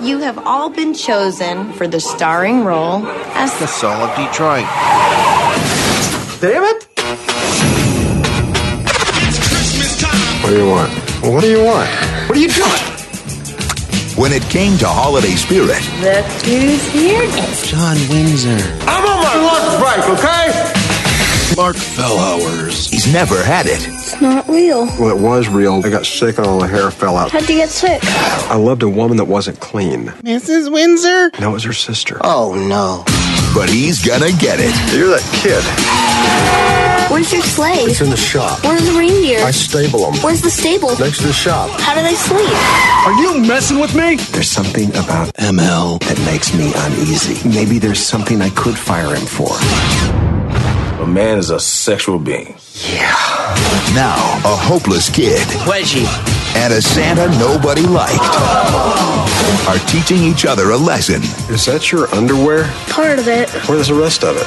You have all been chosen for the starring role as The Soul of Detroit. Damn it! What do you want? What do you want? What are you doing? When it came to holiday spirit, Look who's here next. John Windsor. I'm on my lunch break, okay? Mark Fellhowers. he's never had it. It's not real. Well, it was real. I got sick and all the hair fell out. How'd you get sick? I loved a woman that wasn't clean. Mrs. Windsor? No, it was her sister. Oh, no. But he's gonna get it. You're that kid. Where's your sleigh? It's in the shop. Where's the reindeer? I stable them. Where's the stable? Next to the shop. How do they sleep? Are you messing with me? There's something about ML. that makes me uneasy. Maybe there's something I could fire him for. A man is a sexual being. Yeah. Now, a hopeless kid Wedgie. and a Santa nobody liked are teaching each other a lesson. Is that your underwear? Part of it. Where's the rest of it?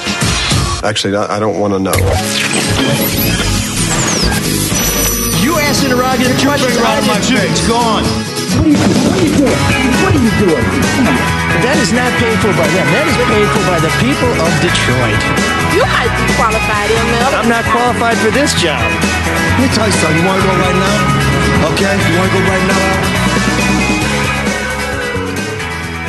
Actually, I I don't want to know. You ass are you doing? What are you doing? That is not paid for by them. That is paid for by the people of Detroit. You might be qualified, ML. I'm not qualified for this job. Let me tell you something. You want to go right now? Okay? You want to go right now?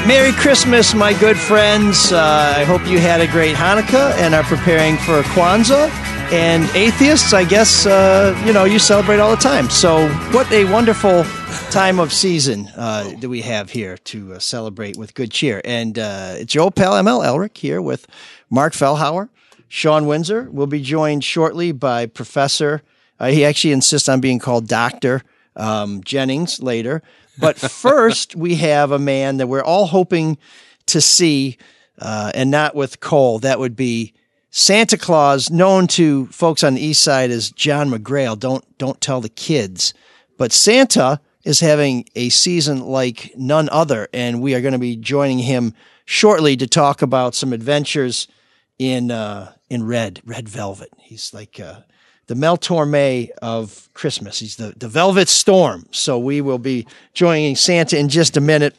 Merry Christmas, my good friends. Uh, I hope you had a great Hanukkah and are preparing for Kwanzaa. And atheists, I guess, uh, you know, you celebrate all the time. So, what a wonderful time of season uh, do we have here to uh, celebrate with good cheer. And uh, it's your old pal ML Elrick here with Mark Fellhauer, Sean Windsor. We'll be joined shortly by Professor, uh, he actually insists on being called Dr. Um, Jennings later. But first, we have a man that we're all hoping to see, uh, and not with Cole. That would be Santa Claus, known to folks on the east side as John McGrail. Don't don't tell the kids. But Santa is having a season like none other, and we are going to be joining him shortly to talk about some adventures in uh, in red red velvet. He's like uh, the Mel Torme of Christmas. He's the the Velvet Storm. So we will be joining Santa in just a minute.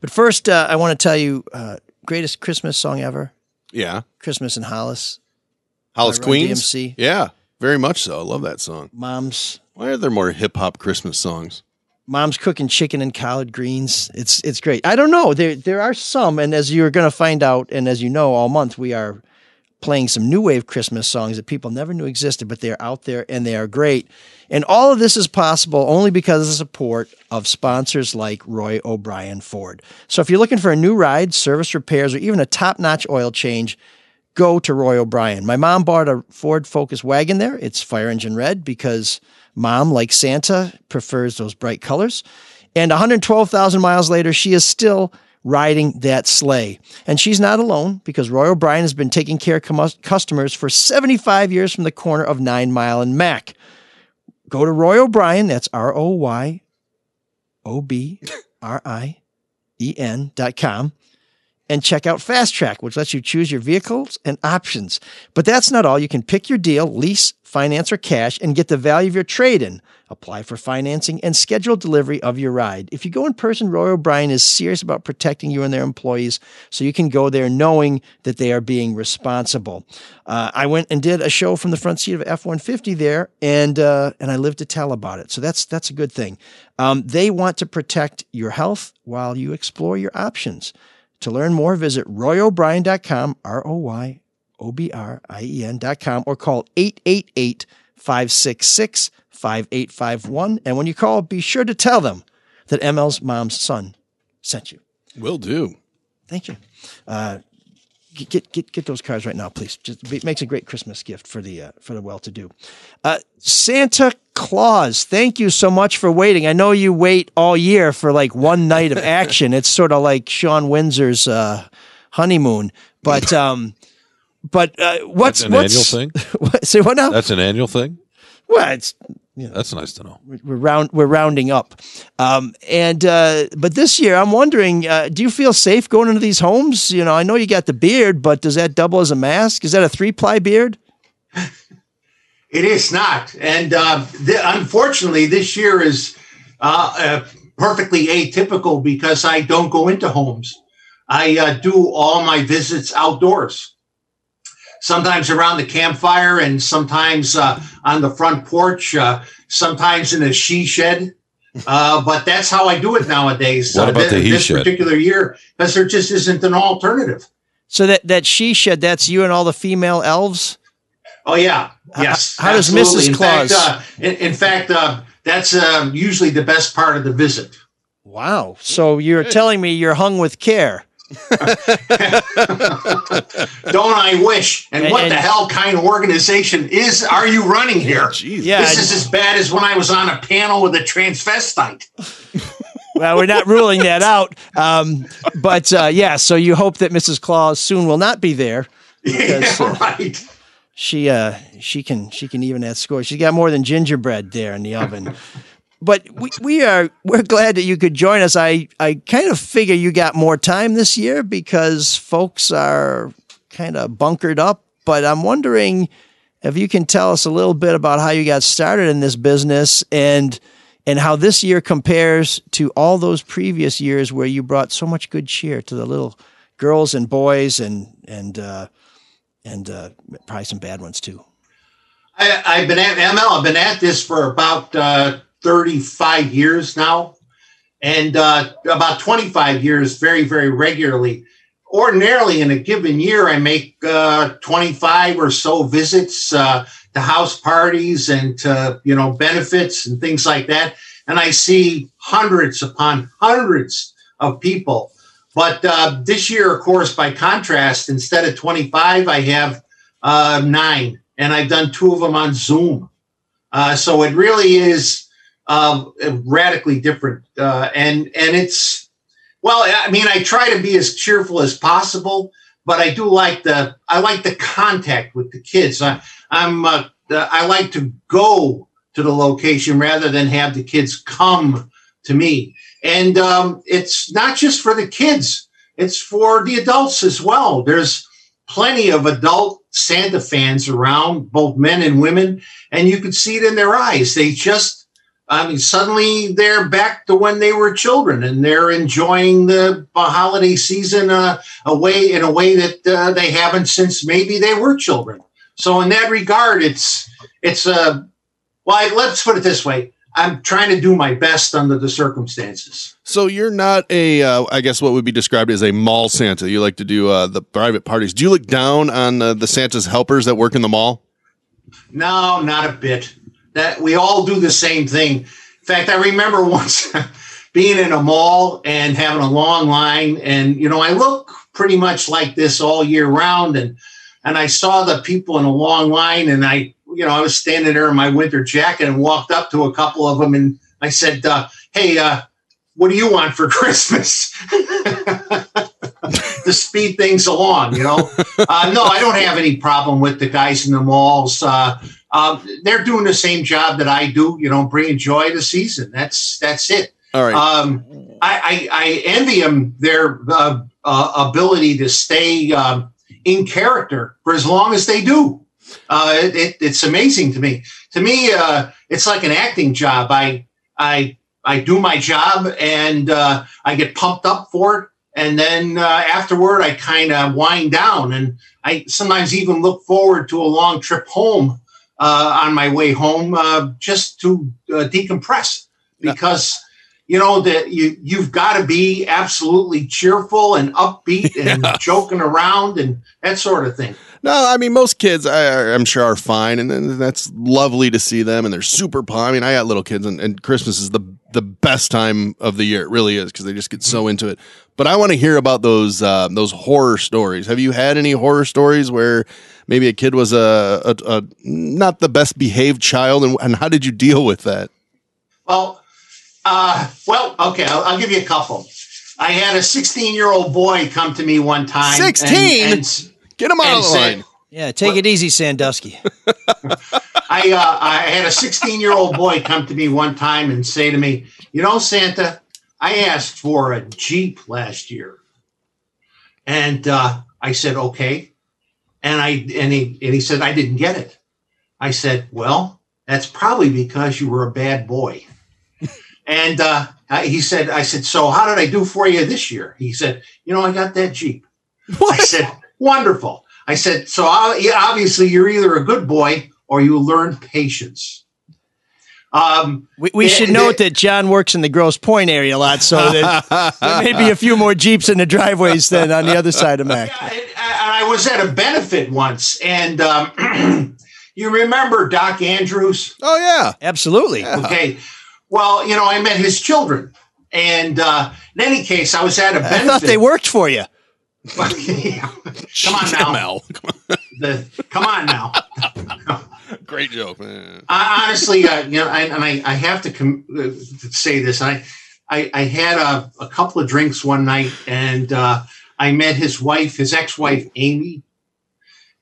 But first, uh, I want to tell you uh, greatest Christmas song ever. Yeah. Christmas in Hollis. Hollis Queens. DMC. Yeah. Very much so. I love that song. Mom's Why are there more hip hop Christmas songs? mom's cooking chicken and collard greens. It's it's great. I don't know. There there are some, and as you're going to find out, and as you know, all month we are playing some new wave Christmas songs that people never knew existed, but they're out there and they are great. And all of this is possible only because of the support of sponsors like Roy O'Brien Ford. So if you're looking for a new ride, service repairs, or even a top-notch oil change, go to Roy O'Brien. My mom bought a Ford Focus wagon there. It's fire engine red because mom, like Santa, prefers those bright colors. And 112,000 miles later, she is still riding that sleigh. And she's not alone because Roy O'Brien has been taking care of customers for 75 years from the corner of Nine Mile and Mack. Go to Roy O'Brien, that's R O Y O B R I E N dot com and check out Fast Track, which lets you choose your vehicles and options. But that's not all. You can pick your deal, lease, finance, or cash, and get the value of your trade in. Apply for financing and schedule delivery of your ride. If you go in person, Roy O'Brien is serious about protecting you and their employees, so you can go there knowing that they are being responsible. Uh, I went and did a show from the front seat of F one fifty there, and uh, and I lived to tell about it. So that's that's a good thing. Um, they want to protect your health while you explore your options. To learn more, visit royobrien.com, R O Y O B R I E N.com, or call 888 566 5851. And when you call, be sure to tell them that ML's mom's son sent you. Will do. Thank you. Uh, get, get get those cards right now, please. Just it makes a great Christmas gift for the uh, for the well-to-do. Uh, Santa Claus, thank you so much for waiting. I know you wait all year for like one night of action. it's sort of like Sean Windsor's uh, honeymoon, but um, but uh, what's That's an what's, annual thing. What, say what now? That's an annual thing. well, it's That's nice to know. we're round we're rounding up um, and uh, but this year i'm wondering uh, do you feel safe going into these homes you know i know you got the beard but does that double as a mask is that a three ply beard It is not, and uh, th- unfortunately, this year is uh, uh, perfectly atypical because I don't go into homes. I uh, do all my visits outdoors. Sometimes around the campfire, and sometimes uh, on the front porch. Uh, sometimes in a she shed. Uh, but that's how I do it nowadays. What about uh, the thi- he this shed? particular year? Because there just isn't an alternative. So that that she shed, that's you and all the female elves. Oh yeah, yes. how does absolutely. Mrs. In Claus- Fact, uh, in, in fact, uh, that's uh, usually the best part of the visit. Wow. So you're telling me you're hung with care. Don't I wish? And, And- what and- the hell kind of organization is are you running here? Yeah, this and- is as bad as when I was on a panel with a transvestite. Well, we're not ruling that out. Um, but uh, yeah, so you hope that Mrs. Claus soon will not be there. Because, uh, right. She uh she can she can even that score. She's got more than gingerbread there in the oven. But we, we are we're glad that you could join us. I I kind of figure you got more time this year because folks are kind of bunkered up. But I'm wondering if you can tell us a little bit about how you got started in this business and and how this year compares to all those previous years where you brought so much good cheer to the little girls and boys and and uh, and uh, probably some bad ones too. I, I've been at ML. I've been at this for about uh, 35 years now, and uh, about 25 years, very, very regularly. Ordinarily, in a given year, I make uh, 25 or so visits uh, to house parties and to you know benefits and things like that, and I see hundreds upon hundreds of people. But uh, this year, of course, by contrast, instead of 25, I have uh, nine, and I've done two of them on Zoom. Uh, so it really is uh, radically different, uh, and and it's well. I mean, I try to be as cheerful as possible, but I do like the I like the contact with the kids. I, I'm uh, I like to go to the location rather than have the kids come to me. And um, it's not just for the kids; it's for the adults as well. There's plenty of adult Santa fans around, both men and women, and you could see it in their eyes. They just, I mean, suddenly they're back to when they were children, and they're enjoying the holiday season uh, away in a way that uh, they haven't since maybe they were children. So in that regard, it's it's uh, well, let's put it this way: I'm trying to do my best under the circumstances. So you're not a, uh, I guess what would be described as a mall Santa. You like to do uh, the private parties. Do you look down on uh, the Santa's helpers that work in the mall? No, not a bit. That we all do the same thing. In fact, I remember once being in a mall and having a long line, and you know, I look pretty much like this all year round, and and I saw the people in a long line, and I, you know, I was standing there in my winter jacket and walked up to a couple of them, and I said, uh, "Hey, uh, what do you want for Christmas?" to speed things along, you know. Uh, no, I don't have any problem with the guys in the malls. Uh, um, they're doing the same job that I do, you know, bringing joy to the season. That's that's it. All right. Um, I, I, I envy them their uh, uh, ability to stay um, in character for as long as they do. Uh, it, it, it's amazing to me. To me, uh, it's like an acting job. I I I do my job and uh, I get pumped up for it, and then uh, afterward I kind of wind down, and I sometimes even look forward to a long trip home uh, on my way home uh, just to uh, decompress because you know that you you've got to be absolutely cheerful and upbeat and joking around and that sort of thing. No, I mean most kids, I, I'm sure, are fine, and, and that's lovely to see them, and they're super. pumped. I mean, I got little kids, and, and Christmas is the the best time of the year. It really is because they just get so into it. But I want to hear about those uh, those horror stories. Have you had any horror stories where maybe a kid was a, a, a not the best behaved child, and, and how did you deal with that? Well, uh, well, okay, I'll, I'll give you a couple. I had a 16 year old boy come to me one time. 16? Get him out and of the said- line. Yeah, take it easy, Sandusky. I uh, I had a 16 year old boy come to me one time and say to me, "You know, Santa, I asked for a Jeep last year," and uh, I said, "Okay," and I and he and he said, "I didn't get it." I said, "Well, that's probably because you were a bad boy," and uh, uh, he said, I said, so how did I do for you this year? He said, you know, I got that Jeep. I said, wonderful. I said, so uh, obviously you're either a good boy or you learn patience. Um, We, we Yeah, should the- note that John works in the Grosse Pointe area a lot, so that there may be a few more Jeeps in the driveways than on the other side of Mack. and I was at a benefit once, and um, you remember Doc Andrews? Oh yeah, Absolutely. Okay. Well, you know, I met his children, and uh, in any case, I was at a benefit. thought they worked for you. come on now, Mel. The, come on now. Great joke, man. I, honestly, uh, you know, I, and I, I have to, com- uh, say this. I, I, I had a, a couple of drinks one night, and uh, I met his wife, his ex-wife, Amy,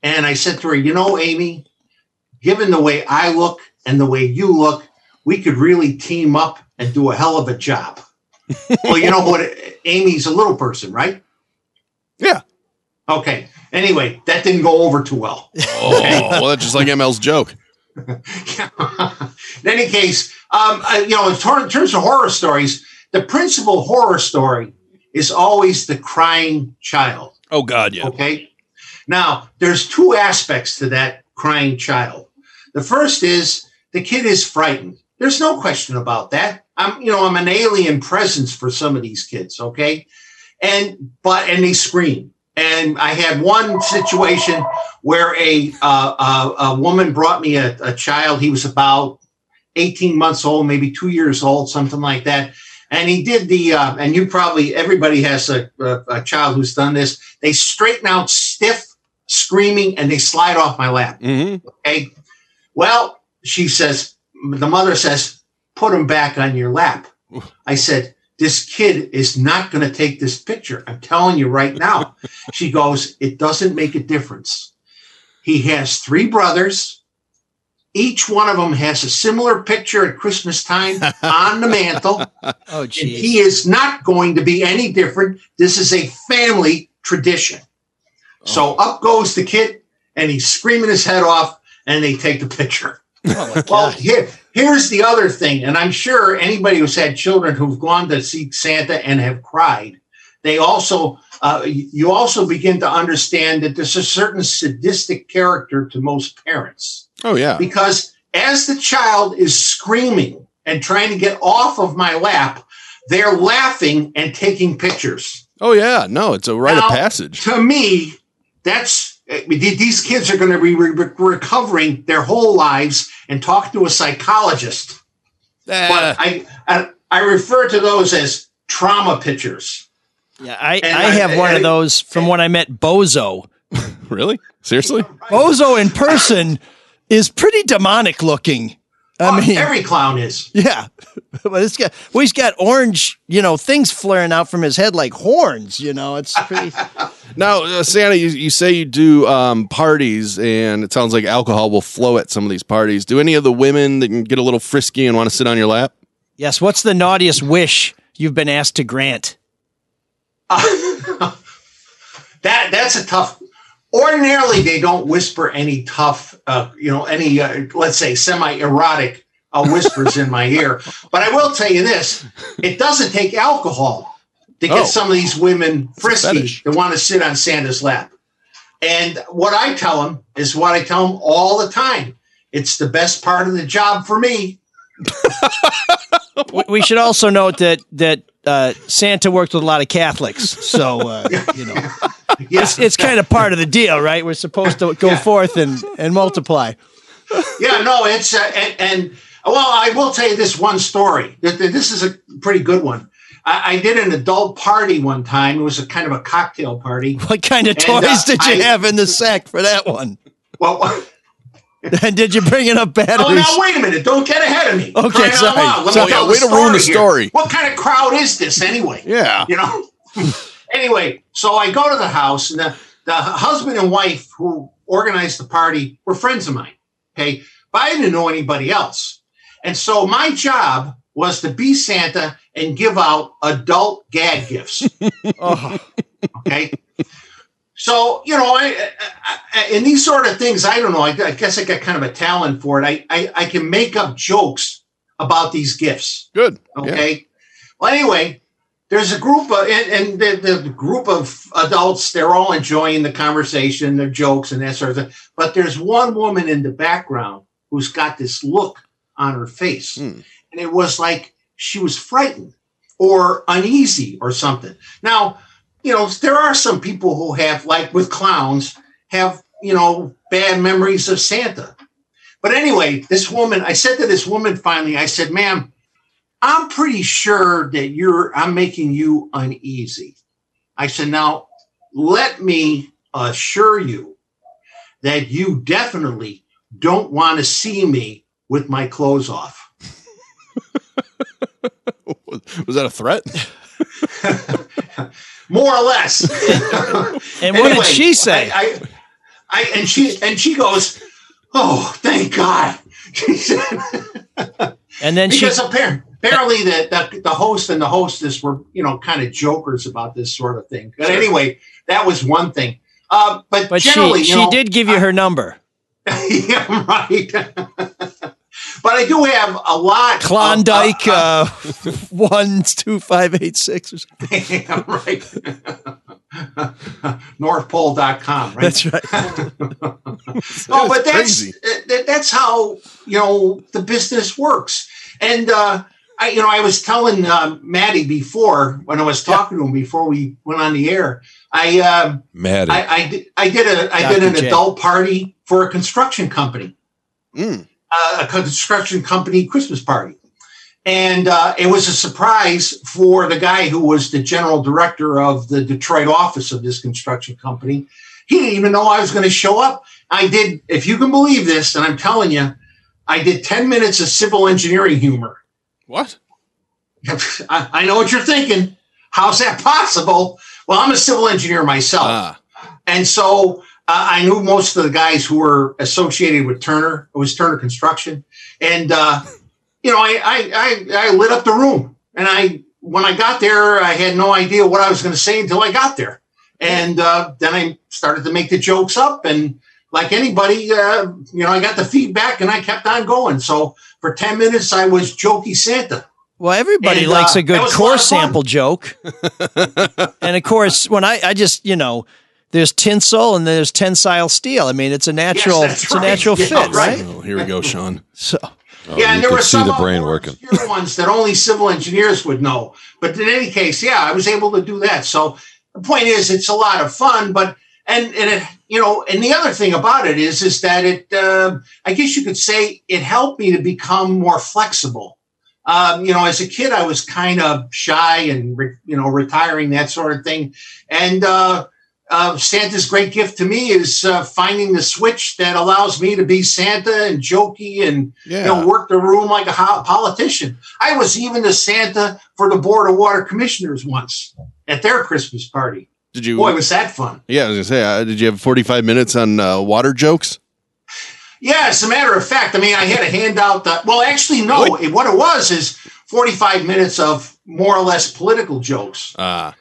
and I said to her, "You know, Amy, given the way I look and the way you look, we could really team up and do a hell of a job." well, you know what? Amy's a little person, right? Yeah. Okay. Anyway, that didn't go over too well. Oh, well, that's just like ML's joke. in any case, um, I- you know, in, tor- in terms of horror stories, the principal horror story is always the crying child. Oh God, yeah. Okay. Now, there's two aspects to that crying child. The first is the kid is frightened. There's no question about that. I'm, you know, I'm an alien presence for some of these kids. Okay. And, but, and they scream. And I had one situation where a, uh, uh, a woman brought me a, a child. He was about 18 months old, maybe two years old, something like that. And he did the, uh, and you probably, everybody has a, a, a child who's done this. They straighten out stiff, screaming, and they slide off my lap. Mm-hmm. Okay. Well, she says, the mother says, put him back on your lap. I said, this kid is not going to take this picture. I'm telling you right now. she goes, it doesn't make a difference. He has three brothers. Each one of them has a similar picture at Christmas time on the mantle. Oh, And he is not going to be any different. This is a family tradition. So up goes the kid, and he's screaming his head off, and they take the picture. Oh, well, here, here's the other thing, and I'm sure anybody who's had children who've gone to see Santa and have cried, they also, uh, you also begin to understand that there's a certain sadistic character to most parents Oh yeah. because as the child is screaming and trying to get off of my lap, they're laughing and taking pictures. Oh yeah. No, it's a rite Now, of passage. To me, that's these kids are going to be re- re- recovering their whole lives and talk to a psychologist. Eh. But I, I I refer to those as trauma pictures. Yeah, I, And I I- have one and- of those from when I met Bozo. really? Seriously? Bozo in person is pretty demonic looking. I mean, every clown is. yeah, but it's got well, he's got orange, you know, things flaring out from his head like horns. You know, it's pretty. Now, uh, Santa, you, you say you do um, parties, and it sounds like alcohol will flow at some of these parties. Do any of the women that can get a little frisky and want to sit on your lap? yes. What's the naughtiest wish you've been asked to grant? That that's a tough. Ordinarily, they don't whisper any tough, uh, you know, any uh, let's say semi-erotic uh, whispers in my ear. But I will tell you this: it doesn't take alcohol to get Oh. some of these women frisky that want to sit on Santa's lap. And what I tell them is what I tell them all the time: it's the best part of the job for me. We, we should also note that that uh, Santa worked with a lot of Catholics, so uh, you know Yes, it's kind of part of the deal, right? We're supposed to go forth and and multiply. yeah, no, it's uh, and, and well, I will tell you this one story. Th- th- This is a pretty good one. I, I did an adult party one time. It was a kind of a cocktail party. What kind of And, toys uh, did you I- have in the sack for that one? Well, And did you bring enough batteries? oh, now wait a minute! Don't get ahead of me. Okay, sorry. loud. Let me Sorry. Yeah, way to ruin the here. story. What kind of crowd is this anyway? Yeah. you know. anyway, so I go to the house, and the, the husband and wife who organized the party were friends of mine. Okay, but I didn't know anybody else, and so my job was to be Santa and give out adult gag gifts. Oh, Okay. So, you know, I, I, I, in these sort of things, I don't know. I, I guess I got kind of a talent for it. I, I, I can make up jokes about these gifts. Good. Yeah. Okay. Well, anyway, there's a group of and, and the, the group of adults. They're all enjoying the conversation, their jokes, and that sort of thing. But there's one woman in the background who's got this look on her face, hmm. and it was like she was frightened or uneasy or something. Now, you know, there are some people who have, like with clowns, have you know bad memories of Santa. But anyway, this woman, I said to this woman finally, I said, ma'am, I'm pretty sure that you're, I'm making you uneasy. I said, now let me assure you that you definitely don't want to see me with my clothes off. Was that a threat? More or less. And what did she say? I, I, I, and she and she goes, "Oh, thank God." She said, And then she because appar- apparently the, the the host and the hostess were you know kind of jokers about this sort of thing. But anyway, that was one thing. Uh, but but generally, she she know, did give you her number. yeah, right. But I do have a lot. Klondike of- Klondike uh, uh, one two five eight six or something. yeah, right. Northpole.com, right? That's right. oh, but that's that, that's how you know the business works. And uh, I, you know, I was telling uh, Maddie before when I was talking to him before we went on the air. I uh, Maddie. I, I did I did a I did an J. adult party for a construction company, Mm. A construction company Christmas party. And uh, it was a surprise for the guy who was the general director of the Detroit office of this construction company. He didn't even know I was going to show up. I did, if you can believe this, and I'm telling you, I did 10 minutes of civil engineering humor. What? I, I know what you're thinking. How's that possible? Well, I'm a civil engineer myself. And so uh, I knew most of the guys who were associated with Turner. It was Turner Construction. And, uh, you know, I, I, I, I lit up the room. And I, when I got there, I had no idea what I was going to say until I got there. And uh, then I started to make the jokes up. And like anybody, uh, you know, I got the feedback and I kept on going. So for 10 minutes, I was jokey Santa. Well, everybody And, likes uh, a good a core lot of fun. sample joke. and of course, when I, I just, you know, there's tinsel and there's tensile steel. I mean, it's a natural, that's it's a natural Yeah, fit, right? Oh, here we go, Sean. So, Oh, yeah, and you there can were see some the of brain working. obscure ones that only civil engineers would know. But in any case, yeah, I was able to do that. So the point is, it's a lot of fun. But and and it, you know, and the other thing about it is, is that it, uh, I guess you could say, it helped me to become more flexible. Um, you know, as a kid, I was kind of shy and re- you know, retiring that sort of thing, and. uh uh, Santa's great gift to me is uh, finding the switch that allows me to be Santa and jokey and you know work the room like a ho- politician. I was even the Santa for the Board of Water Commissioners once at their Christmas party. Did you? Boy, was that fun! Yeah, I was gonna say. Uh, did you have forty-five minutes on uh, water jokes? Yeah, as a matter of fact, I mean, I had a handout. That, well, actually, no. It, what it was is forty-five minutes of more or less political jokes. Ah,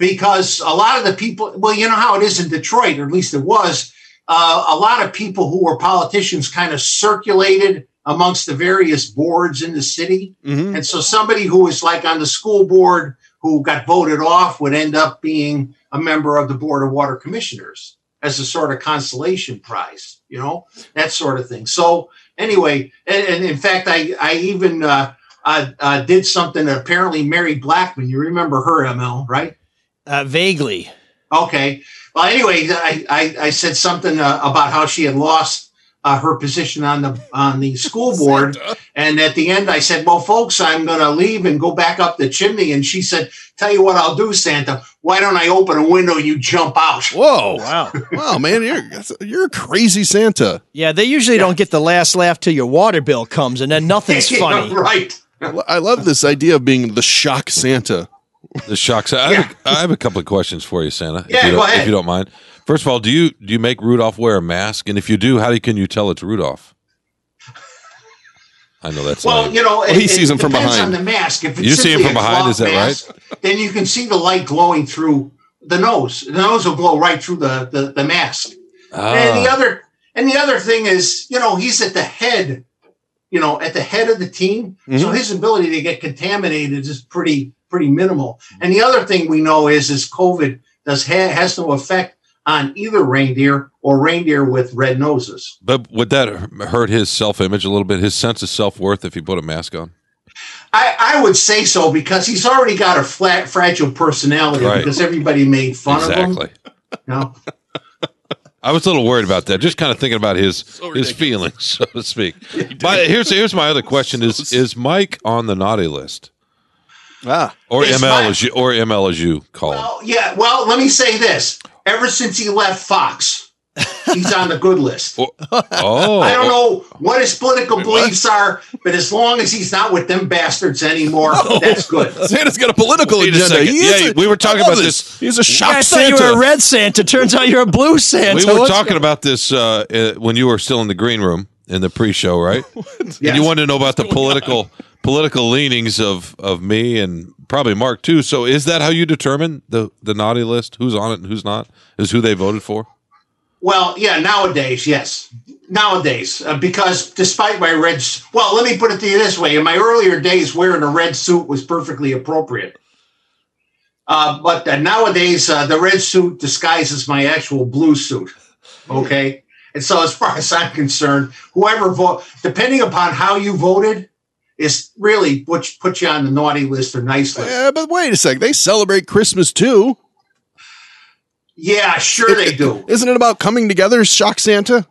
because a lot of the people, well, you know how it is in Detroit, or at least it was, uh, a lot of people who were politicians kind of circulated amongst the various boards in the city. Mm-hmm. And so somebody who was like on the school board who got voted off would end up being a member of the Board of Water Commissioners as a sort of consolation prize, you know, that sort of thing. So anyway, and, and in fact, I, I even uh, uh, uh, did something that apparently Mary Blackman, you remember her, ML, right? Uh, vaguely. Okay. Well, anyway, I, I, I said something uh, about how she had lost uh, her position on the on the school board, and at the end, I said, "Well, folks, I'm going to leave and go back up the chimney." And she said, "Tell you what, I'll do, Santa. Why don't I open a window and you jump out?" Whoa! Wow! wow, man, you're you're a crazy Santa. Yeah, they usually don't get the last laugh till your water bill comes, and then nothing's funny. right? I love this idea of being the shock Santa. The shocks. I, have a, I have a couple of questions for you, Santa. Yeah, if you go don't, ahead. If you don't mind. First of all, do you do you make Rudolph wear a mask? And if you do, how can you tell it's Rudolph? I know that's Well, lame. you know, Well, it, he sees it him from behind. on the mask. If it's You see him from behind, is that right? Then you can see the light glowing through the nose. The nose will glow right through the the, the mask. And the Ah. other and the other thing is, you know, he's at the head, you know, at the head of the team. So Mhm. his ability to get contaminated is pretty pretty minimal. Mm-hmm. And the other thing we know is is COVID does ha- has no effect on either reindeer or reindeer with red noses. But would that hurt his self image a little bit, his sense of self worth if he put a mask on? I, I would say so because he's already got a flat, fragile personality Right. because everybody made fun exactly. of him. You know? I was a little worried about that. Just kind of thinking about his his feelings, so to speak. My, here's here's my other question: Is is Mike on the naughty list? Ah, or Is ML Mike- as you or ML as you call him? Oh, yeah. Well, let me say this. Ever since he left Fox, he's on the good list. Oh, I don't know what his political beliefs are, but as long as he's not with them bastards anymore, that's good. Santa's got a political Wait agenda. second. He is Yeah, a- we were talking about this. He's a shock I thought Santa. you were a red Santa. Turns out you're a blue Santa. We were What's talking about this uh, uh, when you were still in the green room in the pre-show, right? And you wanted to know about the political political leanings of of me and probably Mark too. So, is that how you determine the the naughty list? Who's on it and who's not? Is who they voted for? Well, yeah, nowadays, yes. Nowadays, uh, because despite my red, well, let me put it to you this way: in my earlier days, wearing a red suit was perfectly appropriate. Uh, but uh, nowadays, uh, the red suit disguises my actual blue suit. Okay, and so as far as I'm concerned, whoever vote, depending upon how you voted, is really what put you on the naughty list or nice list. Yeah, but wait a sec. They celebrate Christmas too. Yeah, sure they do. Isn't it about coming together, shock Santa?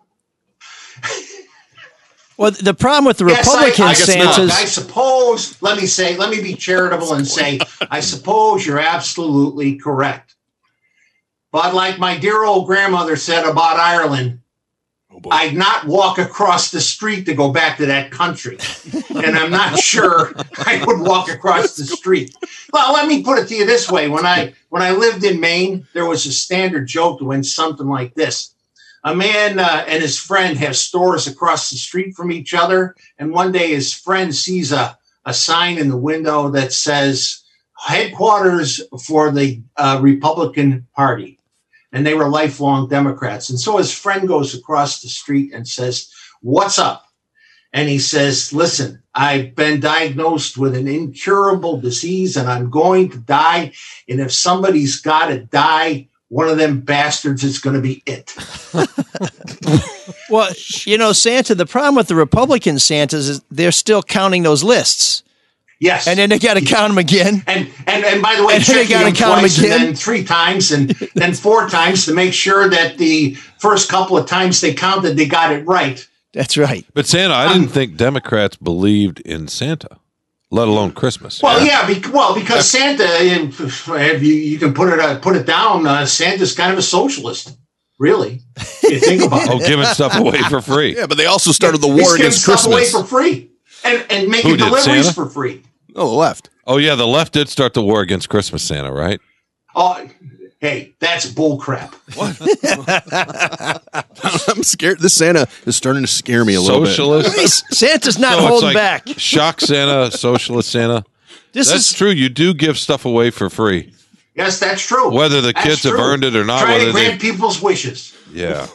Well, the problem with the Yes, Republican I, guess not. Santas. I suppose, let me say, let me be charitable and say, I suppose you're absolutely correct. But like my dear old grandmother said about Ireland, I'd not walk across the street to go back to that country. And I'm not sure I would walk across the street. Well, let me put it to you this way. When I when I lived in Maine, there was a standard joke that went something like this. A man uh, and his friend have stores across the street from each other. And one day his friend sees a, a sign in the window that says headquarters for the uh, Republican Party. And they were lifelong Democrats. And so his friend goes across the street and says, What's up? And he says, Listen, I've been diagnosed with an incurable disease and I'm going to die. And if somebody's got to die, one of them bastards is going to be it. Well, you know, Santa, the problem with the Republican Santas is they're still counting those lists. Yes. And then they got to count them again. And and and by the way, they gotta count them count 'em twice and again. then three times and then four times to make sure that the first couple of times they counted, they got it right. That's right. But Santa, I didn't think Democrats believed in Santa, let alone Christmas. Well, yeah, be, well, because Santa, if you, you can put it uh, put it down, uh, Santa's kind of a socialist, really. You think about it. Oh, giving stuff away for free. Yeah, but they also started the He's war giving against stuff away Christmas. for free and and making did, deliveries Santa? for free. Oh, the left. Oh yeah, the left did start the war against Christmas, Santa, right? Oh, hey, that's bull crap. I'm scared. This Santa is starting to scare me a little bit. Socialist. Santa's not So it's holding like back. Shock Santa, socialist Santa. This That's is true. You do give stuff away for free, Yes, that's true. whether the That's kids have true. earned it or not. Try to Whether they, grant people's wishes. yeah.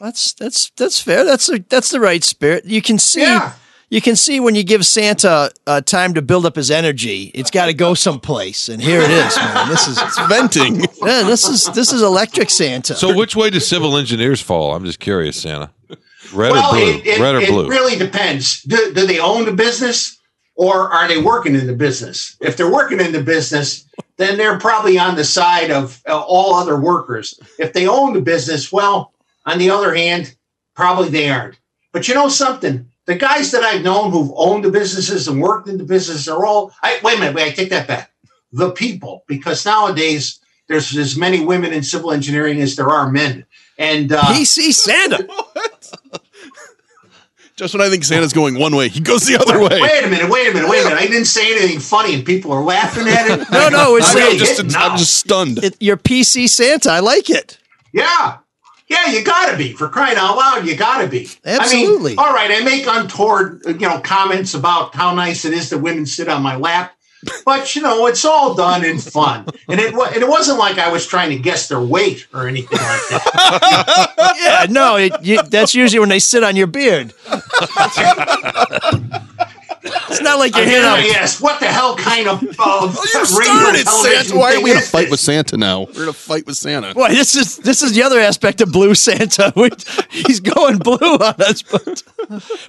that's that's that's fair. That's a, that's the right spirit. You can see Yeah. You can see when you give Santa uh, time to build up his energy. It's got to go someplace, and here it is, man. This is bit. Venting. yeah, this is this is electric Santa. So which way do civil engineers fall? I'm just curious, Santa. Red well, or blue? it, it, Red or it blue? really depends. Do, do they own the business or are they working in the business? If they're working in the business, then they're probably on the side of uh, all other workers. If they own the business, well, on the other hand, probably they aren't. But you know something? The guys that I've known who've owned the businesses and worked in the business are all. I, wait a minute, wait, I take that back. The people, because nowadays there's as many women in civil engineering as there are men. And uh, PC Santa. Just when I think Santa's going one way, he goes the other Wait, way. wait a minute, wait a minute, wait a minute. I didn't say anything funny and people are laughing at it. No, no, it's I'm like- really just, hitting now. I'm just stunned. It, you're PC Santa. I like it. Yeah. Yeah, you gotta be. For crying out loud, you gotta be. Absolutely. I mean, all right, I make untoward, uh, you know, comments about how nice it is that women sit on my lap. But you know, it's all done in fun, and it and it wasn't like I was trying to guess their weight or anything like that. Yeah, no, it, you, that's usually when they sit on your beard. It's not like you're Again, handing out- I asked, what the hell kind of uh, You started Santa. Why are we in a fight with Santa now? We're in a fight with Santa. Boy, this is this is the other aspect of Blue Santa. We- He's going blue on us, but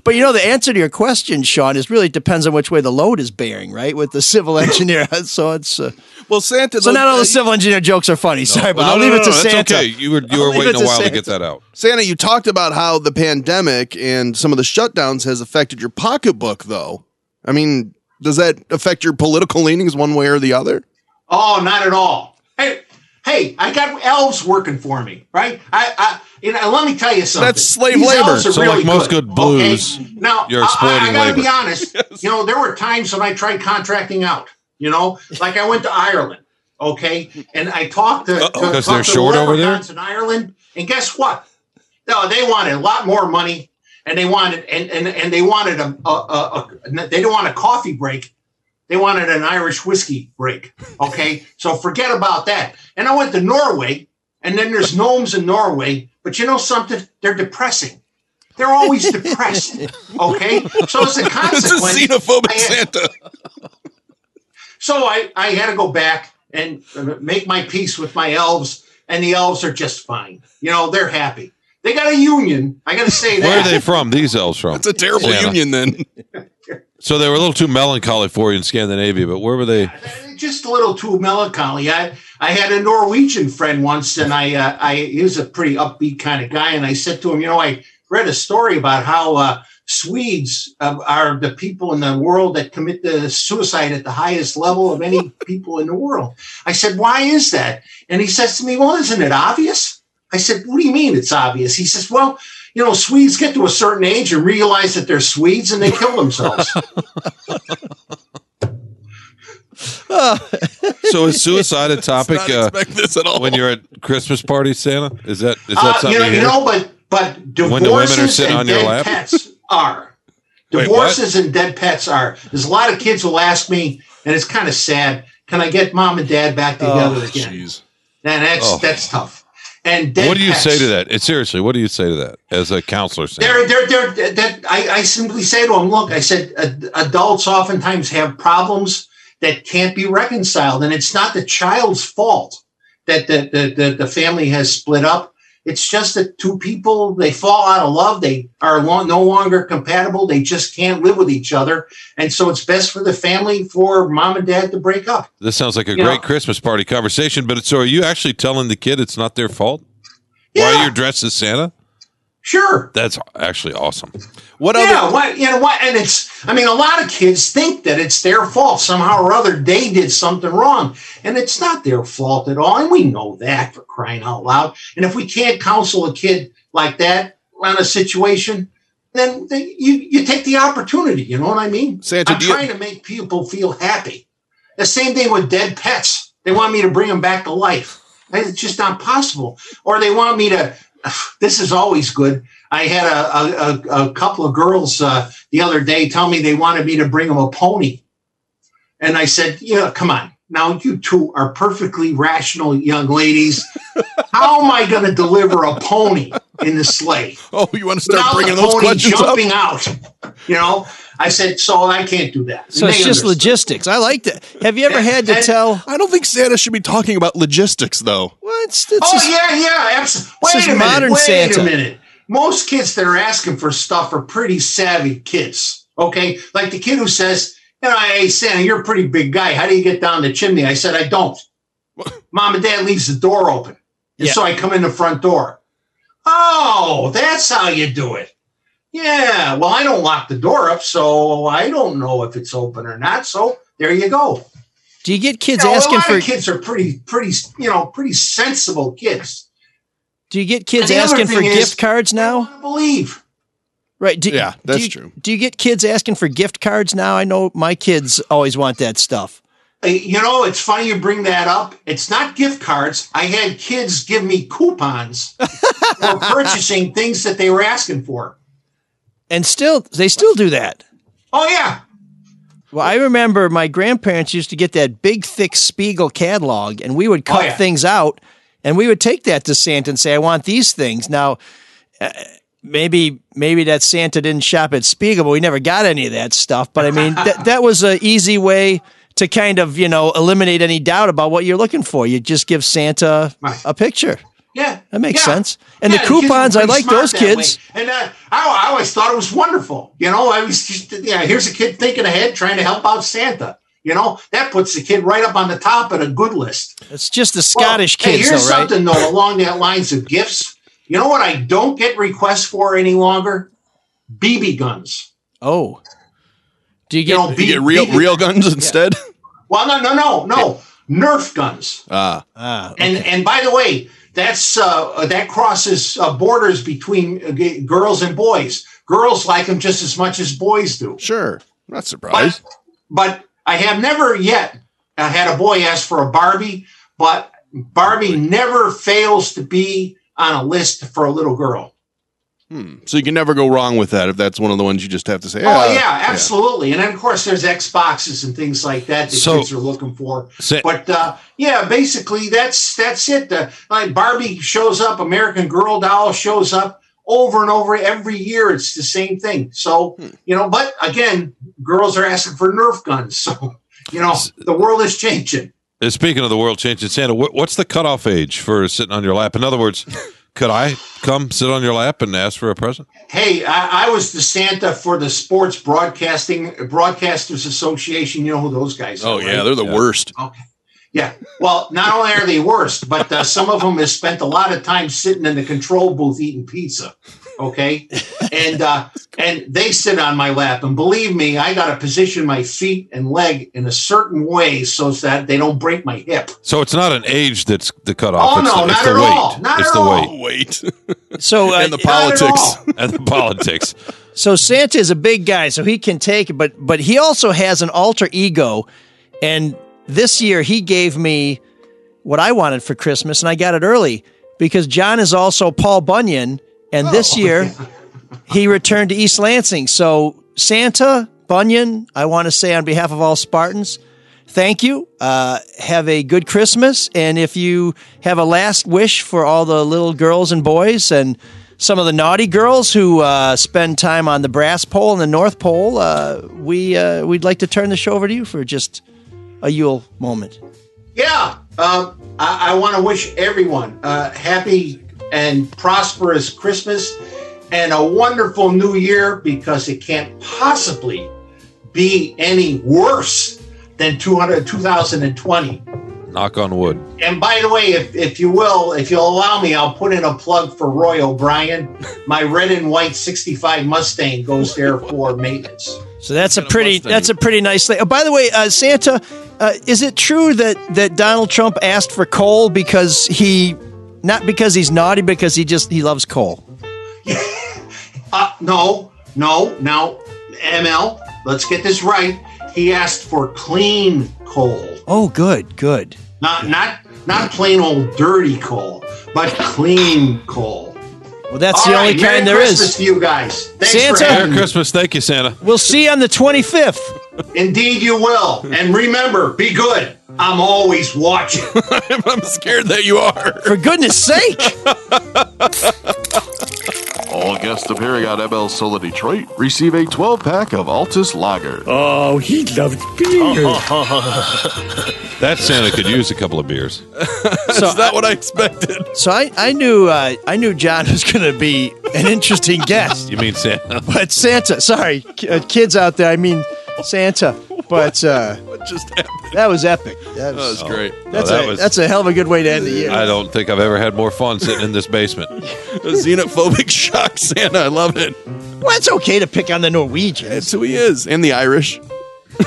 but you know the answer to your question, Sean, is really depends on which way the load is bearing, right? With the civil engineer, so it's uh, Well, Santa. so not all the civil engineer jokes are funny. Sorry, but No, I'll no, leave no, it to no, that's Santa. okay. You were you I'll were waiting a to while to get that out. Santa, you talked about how the pandemic and some of the shutdowns has affected your pocketbook, though. I mean, does that affect your political leanings one way or the other? Oh, not at all. Hey, hey, I got elves working for me, right? I, I you know, let me tell you something. That's slave These labor. So, really like most good blues, okay? Now, you're I- I, I, gotta labor. be honest. You know, there were times when I tried contracting out. You know, like I went to Ireland, okay, and I talked to to- Uh-oh. 'Cause talked they're to short over there? in Ireland, and guess what? No, they wanted a lot more money, and they wanted and and, and they wanted a, a, a, a they don't want a coffee break. They wanted an Irish whiskey break. Okay, so forget about that. And I went to Norway, and then there's gnomes in Norway, but you know something? They're depressing. They're always depressed. Okay, so as a This is consequence, xenophobic had- Santa. so I, I had to go back and make my peace with my elves, and the elves are just fine. You know, they're happy. They got a union. I got to say that. Where are they from? These elves from? It's a terrible Santa. union, then. So they were a little too melancholy for you in Scandinavia, but where were they? just a little too melancholy. I I had a Norwegian friend once, and I uh, I he was a pretty upbeat kind of guy, and I said to him, you know, I read a story about how uh, Swedes uh, are the people in the world that commit the suicide at the highest level of any people in the world. I said, why is that? And he says to me, well, isn't it obvious? I said, what do you mean it's obvious? He says, well. You know, Swedes get to a certain age and realize that they're Swedes and they kill themselves. So is suicide a topic not uh, this at all. when you're at Christmas parties, Santa? Is that is that Uh, something you know, you you know, but but When the women are divorces sitting and on your dead lap? pets are Wait, divorces and dead pets are. There's a lot of kids will ask me, and it's kind of sad. Can I get mom and dad back together again? Jeez. And that's Oh. that's tough. And What do you pets, say to that? It, seriously, what do you say to that as a counselor? Santa? They're, they're, they're, that I, I simply say to them, look, I said, adults oftentimes have problems that can't be reconciled, and it's not the child's fault that the, the, the, the family has split up. It's just that two people, they fall out of love. They are lo- no longer compatible. They just can't live with each other. And so it's best for the family for mom and dad to break up. This sounds like a You great know- Christmas party conversation, but so are you actually telling the kid it's not their fault? Why Yeah. you're dressed as Santa? Sure. That's actually awesome. What other. yeah, other? what you know what? And it's I mean, a lot of kids think that it's their fault somehow or other. They did something wrong, and it's not their fault at all. And we know that for crying out loud. And if we can't counsel a kid like that on a situation, then they, you you take the opportunity. You know what I mean? Santa, I'm do you- trying to make people feel happy. The same thing with dead pets. They want me to bring them back to life. It's just not possible. Or they want me to. This is always good. I had a, a, a, couple of girls uh, the other day tell me they wanted me to bring them a pony. And I said, yeah, come on. Now, you two are perfectly rational young ladies. How am I going to deliver a pony in the sleigh? Oh, you want to start Without bringing the those pony questions up? jumping out. You know, I said, so I can't do that. So And it's just understood. logistics. I like that. Have you ever had to And- tell? I don't think Santa should be talking about logistics, though. What? It's, it's Oh just- yeah, yeah, absolutely. Wait a minute. modern wait Santa. a minute. Most kids that are asking for stuff are pretty savvy kids. Okay, like the kid who says, "You know, hey Santa, you're a pretty big guy. How do you get down the chimney?" I said, "I don't." Mom and Dad leaves the door open, and Yeah. so I come in the front door. Oh, that's how you do it. Yeah. Well, I don't lock the door up, so I don't know if it's open or not. So there you go. Do you get kids You know, a asking lot for? of kids are pretty, pretty, you know, pretty sensible kids. Do you get kids And the other asking for is- gift cards now? I believe. Right. Do, Yeah, do that's you- true. Do you get kids asking for gift cards now? I know my kids always want that stuff. Uh, You know, it's funny you bring that up. It's not gift cards. I had kids give me coupons for purchasing things that they were asking for. And still, they still do that. Oh yeah, Well, I remember my grandparents used to get that big, thick Spiegel catalog, and we would cut Oh, yeah. things out, and we would take that to Santa and say, "I want these things." Now, uh, maybe maybe that Santa didn't shop at Spiegel, but we never got any of that stuff. But I mean, that that was an easy way to kind of you know eliminate any doubt about what you're looking for. You just give Santa a picture. Yeah, That makes yeah. sense. And Yeah, the coupons, I like those kids. way. And uh, I, I always thought it was wonderful. You know, I was just, yeah, here's a kid thinking ahead, trying to help out Santa. You know, that puts the kid right up on the top of a good list. It's just the Well, Scottish hey, kids, here's though, right? something though along that lines of gifts. You know what I don't get requests for any longer? BB guns. Oh, do you You get? know, You get real BB real guns instead. Well, no, no, no, no. Nerf guns. Ah, ah, And and by the way, that's uh, that crosses uh, borders between uh, g- girls and boys. Girls like them just as much as boys do. sure. Not surprised. But I have never yet uh, had a boy ask for a Barbie, but Barbie never fails to be on a list for a little girl. Hmm. So you can never go wrong with that if that's one of the ones you just have to say. oh "Ah, yeah, absolutely. And then of course there's Xboxes and things like that that So- kids are looking for. Sa- But uh, yeah, basically that's that's it. Uh, like Barbie shows up, American Girl doll shows up over and over every year. It's the same thing. So you know, but again, girls are asking for Nerf guns. So you know, the world is changing. Uh, Speaking of the world changing, Santa, what, what's the cutoff age for sitting on your lap? In other words, could I come sit on your lap and ask for a present? Hey, I, I was the Santa for the Sports Broadcasting Broadcasters Association. You know who those guys Oh are? yeah, right? they're the worst. Okay. Yeah. Well, not only are they worst, but uh, some of them have spent a lot of time sitting in the control booth eating pizza. Okay. And uh, and they sit on my lap. And believe me, I got to position my feet and leg in a certain way so that they don't break my hip. So it's not an age that's the cutoff. Oh, it's no, the, it's not the at weight. all. Not it's at the all. weight Wait. So uh, and the politics. and the politics. So Santa is a big guy, so he can take it, but but he also has an alter ego. And this year he gave me what I wanted for Christmas, and I got it early because John is also Paul Bunyan, and this year he returned to East Lansing. So Santa Bunyan, I want to say on behalf of all Spartans, thank you. Uh, have a good Christmas, and if you have a last wish for all the little girls and boys and some of the naughty girls who uh, spend time on the brass pole and the north pole, uh, we uh, we'd like to turn the show over to you for just a Yule moment. Yeah. Um, I, I want to wish everyone a happy and prosperous Christmas and a wonderful new year because it can't possibly be any worse than 200, 2020. Knock on wood. And by the way, if, if you will, if you'll allow me, I'll put in a plug for Roy O'Brien. My red and white 65 Mustang goes there for maintenance. So that's a pretty that's a pretty nice thing. Oh, by the way, uh, Santa, uh, is it true that that Donald Trump asked for coal because he not because he's naughty, because he just he loves coal? Uh, no, no. Now, ML, let's get this right. He asked for clean coal. Oh, good, good. Not not not plain old dirty coal, but clean coal. Well, that's All the only right, Merry kind there Christmas is. to you guys. Thanks Santa? for Merry me. Christmas. Thank you, Santa. We'll see you on the twenty fifth. Indeed, you will. And remember, be good. I'm always watching. I'm scared that you are. For goodness sake! All guests appearing on ML Solo Detroit receive a 12 pack of Altes Lager. Oh, he loves beer. That Santa could use a couple of beers. So Is that what I expected? So I, I knew uh, I knew John was going to be an interesting guest, You mean Santa? but Santa, sorry, uh, kids out there, I mean Santa, but uh, What just happened? that was epic. That That was, was great. that's that a was- that's a hell of a good way to end the year. I don't think I've ever had more fun sitting in this basement. A xenophobic shock Santa. I love it. Well, it's okay to pick on the Norwegians. That's who he is. And the Irish.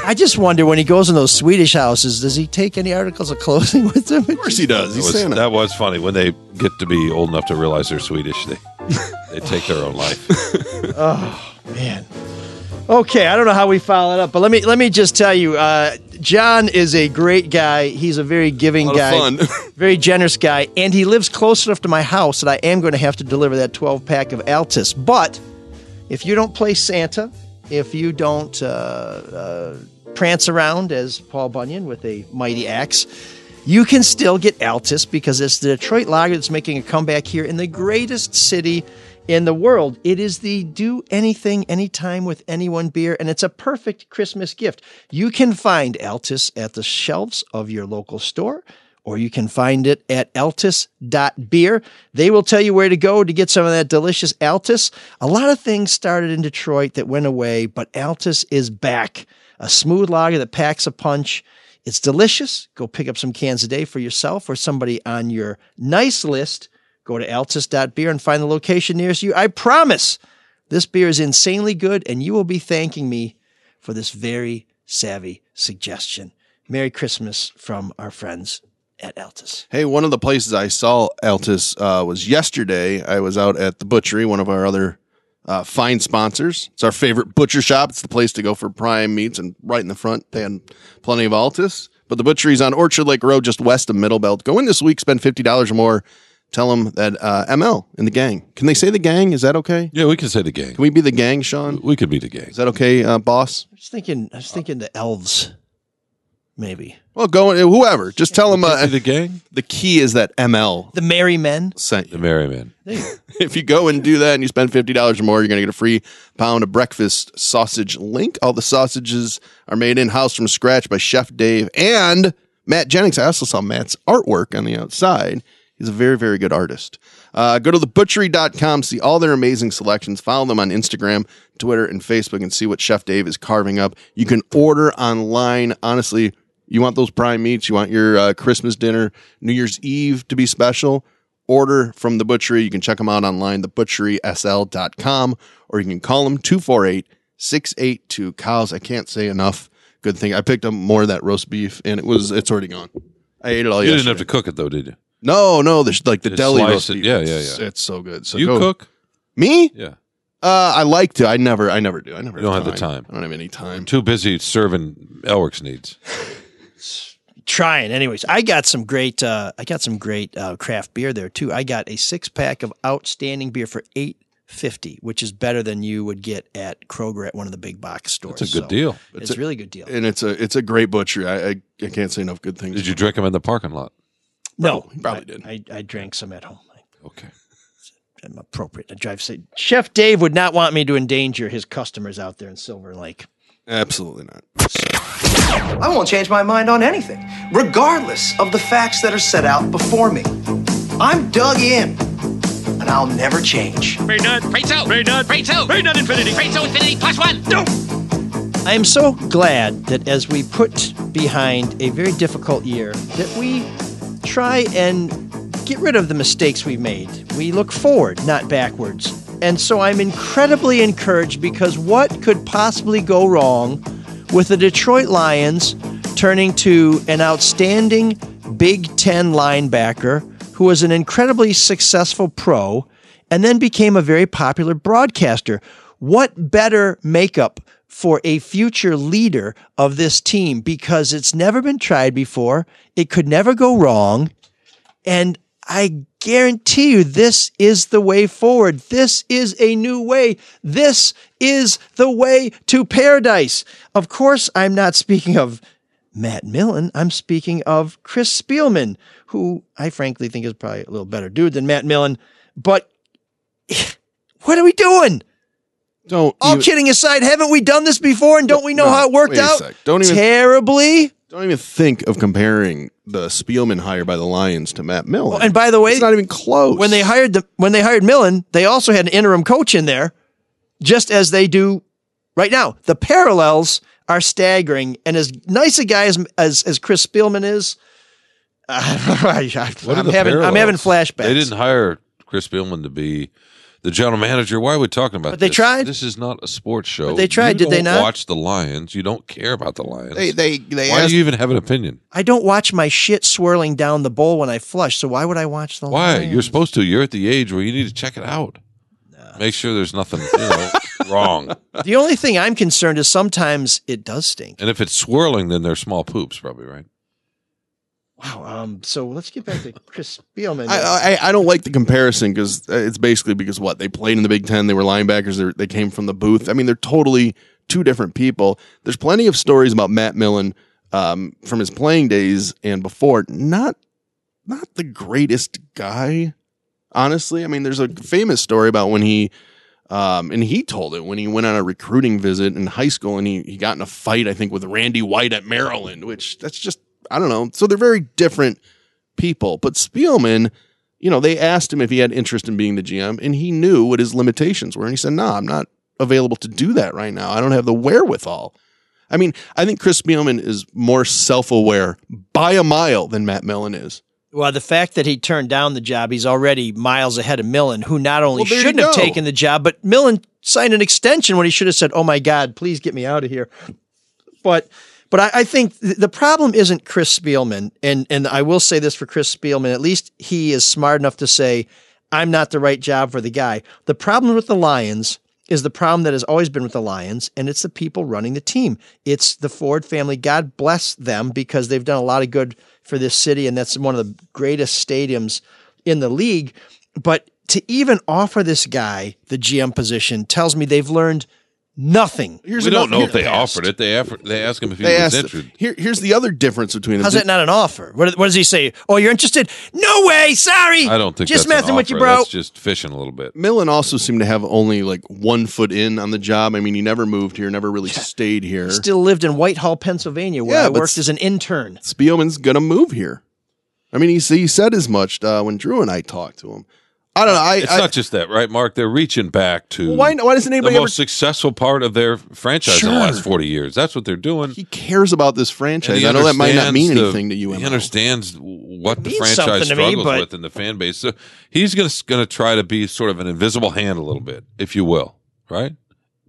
I just wonder when he goes in those Swedish houses, does he take any articles of clothing with him? Of course he does. That He's was, Santa. that was funny. When they get to be old enough to realize they're Swedish, they they take their own life. Oh man. Okay, I don't know how we follow it up, but let me let me just tell you, uh, John is a great guy. He's a very giving A guy, very generous guy, and he lives close enough to my house that I am going to have to deliver that 12 pack of Altes. But if you don't play Santa, if you don't uh, uh, prance around as Paul Bunyan with a mighty axe, you can still get Altes because it's the Detroit Lager that's making a comeback here in the greatest city in the world. It is the do anything, anytime with anyone beer, and it's a perfect Christmas gift. You can find Altes at the shelves of your local store, or you can find it at altus.beer. They will tell you where to go to get some of that delicious Altes. A lot of things started in Detroit that went away, but Altes is back. A smooth lager that packs a punch. It's delicious. Go pick up some cans a day for yourself or somebody on your nice list. Go to altus.beer and find the location nearest you. I promise this beer is insanely good, and you will be thanking me for this very savvy suggestion. Merry Christmas from our friends at Altes. Hey, one of the places I saw Altes uh, was yesterday. I was out at the butchery, one of our other uh, fine sponsors. It's our favorite butcher shop. It's the place to go for prime meats, and right in the front, they had plenty of Altes. But the butchery's on Orchard Lake Road, just west of Middlebelt. Go in this week, spend fifty dollars or more. Tell them that uh, ML in the gang. Can they say the gang? Is that okay? Yeah, we can say the gang. Can we be the gang, Sean? We could be the gang. Is that okay, uh, boss? I was thinking, I was thinking the elves, maybe Well, go whoever. Just tell them uh, the gang. the key is that ML the merry men. sent you. The Merry Men. if you go and do that and you spend fifty dollars or more, you're gonna get a free pound of breakfast sausage link. All the sausages are made in house from scratch by Chef Dave and Matt Jennings. I also saw Matt's artwork on the outside. He's a very, very good artist. Uh, go to thebutchery.com, see all their amazing selections. Follow them on Instagram, Twitter, and Facebook, and see what Chef Dave is carving up. You can order online. Honestly, you want those prime meats, you want your uh, Christmas dinner, New Year's Eve to be special order from the butchery. You can check them out online, thebutcherysl.com, or you can call them 248 682 cows. I can't say enough good thing. I picked up more of that roast beef and it was it's already gone. I ate it all You yesterday. didn't have to cook it though, did you? No, no, the, like the Just deli slice roast it. beef. Yeah, It's- yeah, yeah. It's so good. So you go- cook? Me? Yeah. Uh, I like to. I never. I never do. I never. You don't have the time. I don't have any time. Too busy serving Elrick's needs. Trying, anyways. I got some great. Uh, I got some great uh, craft beer there too. I got a six pack of outstanding beer for eight fifty, which is better than you would get at Kroger at one of the big box stores. That's a good So deal. It's, a really good deal. And it's a it's a great butchery. I I, I can't say enough good things. Did you drink them in the parking lot? No, probably I, did. I, I drank some at home. Okay. I'm appropriate. I drive. Say, Chef Dave would not want me to endanger his customers out there in Silver Lake. Absolutely not. I won't change my mind on anything, regardless of the facts that are set out before me. I'm dug in, and I'll never change. Brain nut. Brain two. Brain nut. Brain two. Brain nut infinity. Brain two infinity plus one. No. I am so glad that as we put behind a very difficult year, that we try and get rid of the mistakes we made. We look forward, not backwards. And so I'm incredibly encouraged because what could possibly go wrong with the Detroit Lions turning to an outstanding Big Ten linebacker who was an incredibly successful pro and then became a very popular broadcaster? What better makeup for a future leader of this team because it's never been tried before. It could never go wrong. And I guarantee you, this is the way forward. This is a new way. This is the way to paradise. Of course, I'm not speaking of Matt Millen. I'm speaking of Chris Spielman, who I frankly think is probably a little better dude than Matt Millen. But what are we doing? Don't All even- kidding aside, haven't we done this before and don't we know No, how it worked wait a out? sec. Don't even- terribly. Don't even think of comparing the Spielman hire by the Lions to Matt Millen. Oh, and by the way, it's not even close. When they hired the when they hired Millen, they also had an interim coach in there, just as they do right now. The parallels are staggering, and as nice a guy as as, as Chris Spielman is, I, What are am the having I'm having flashbacks. They didn't hire Chris Spielman to be the general manager. Why are we talking about But they this? tried. This is not a sports show. But they tried, You did they don't not? Watch the Lions. You don't care about the Lions. They they they Why asked, do you even have an opinion? I don't watch my shit swirling down the bowl when I flush, so why would I watch the Why? Lions? You're supposed to. You're at the age where you need to check it out. Make sure there's nothing you know, wrong. The only thing I'm concerned is sometimes it does stink. And if it's swirling, then they're small poops, probably right. Wow. Um. So let's get back to Chris Spielman. I, I I don't like the comparison because it's basically because what they played in the Big Ten, they were linebackers, they they came from the booth. I mean, they're totally two different people. There's plenty of stories about Matt Millen um, from his playing days and before. Not not the greatest guy. Honestly, I mean, there's a famous story about when he, um, and he told it when he went on a recruiting visit in high school and he, he got in a fight, I think, with Randy White at Maryland, which that's just, I don't know. So they're very different people. But Spielman, you know, they asked him if he had interest in being the GM and he knew what his limitations were. And he said, no, I'm not available to do that right now. I don't have the wherewithal. I mean, I think Chris Spielman is more self aware by a mile than Matt Millen is. Well, the fact that he turned down the job, he's already miles ahead of Millen, who not only Well, shouldn't have taken the job, but Millen signed an extension when he should have said, "Oh my God, please get me out of here." But but I, I think th- the problem isn't Chris Spielman, and and I will say this for Chris Spielman: at least he is smart enough to say, "I'm not the right job for the guy." The problem with the Lions is the problem that has always been with the Lions, and it's the people running the team. It's the Ford family. God bless them because they've done a lot of good for this city, and that's one of the greatest stadiums in the league. But to even offer this guy the GM position tells me they've learned nothing. Here's we don't know if they past. offered it. They offered, they asked him if he They was interested. here, here's the other difference between them. How's that not an offer? What, what does he say? Oh, you're interested? No way. Sorry. I don't think just that's an messing with you, bro. That's just fishing a little bit. Millen also seemed to have only like one foot in on the job. I mean, he never moved here, never really stayed here. Still lived in Whitehall, Pennsylvania, where Yeah, I worked s- as an intern. Spielman's gonna move here. I mean, he he said as much uh, when Drew and I talked to him. I don't know. I, It's I not just that, right, Mark? They're reaching back to why- why doesn't anybody the ever- most successful part of their franchise in the last forty years? That's what they're doing. he cares about this franchise. I know that might not mean the- anything to you. He understands what the franchise something to me, struggles but- with in the fan base. So he's going to try to be sort of an invisible hand a little bit, if you will. Right?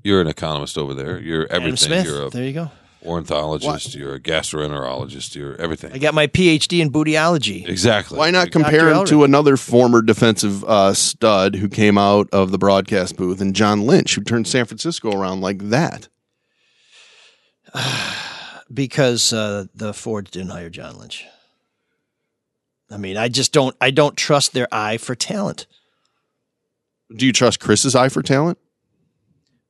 You're an economist over there. You're Adam everything. Smith. You're a there you go. Ornithologist. You're a gastroenterologist. You're everything. I got my PhD in bootyology. exactly. Why not compare him to another former defensive uh, stud who came out of the broadcast booth and John Lynch, who turned San Francisco around like that? because uh, the Fords didn't hire John Lynch. I mean, I just don't. I don't trust their eye for talent. Do you trust Chris's eye for talent?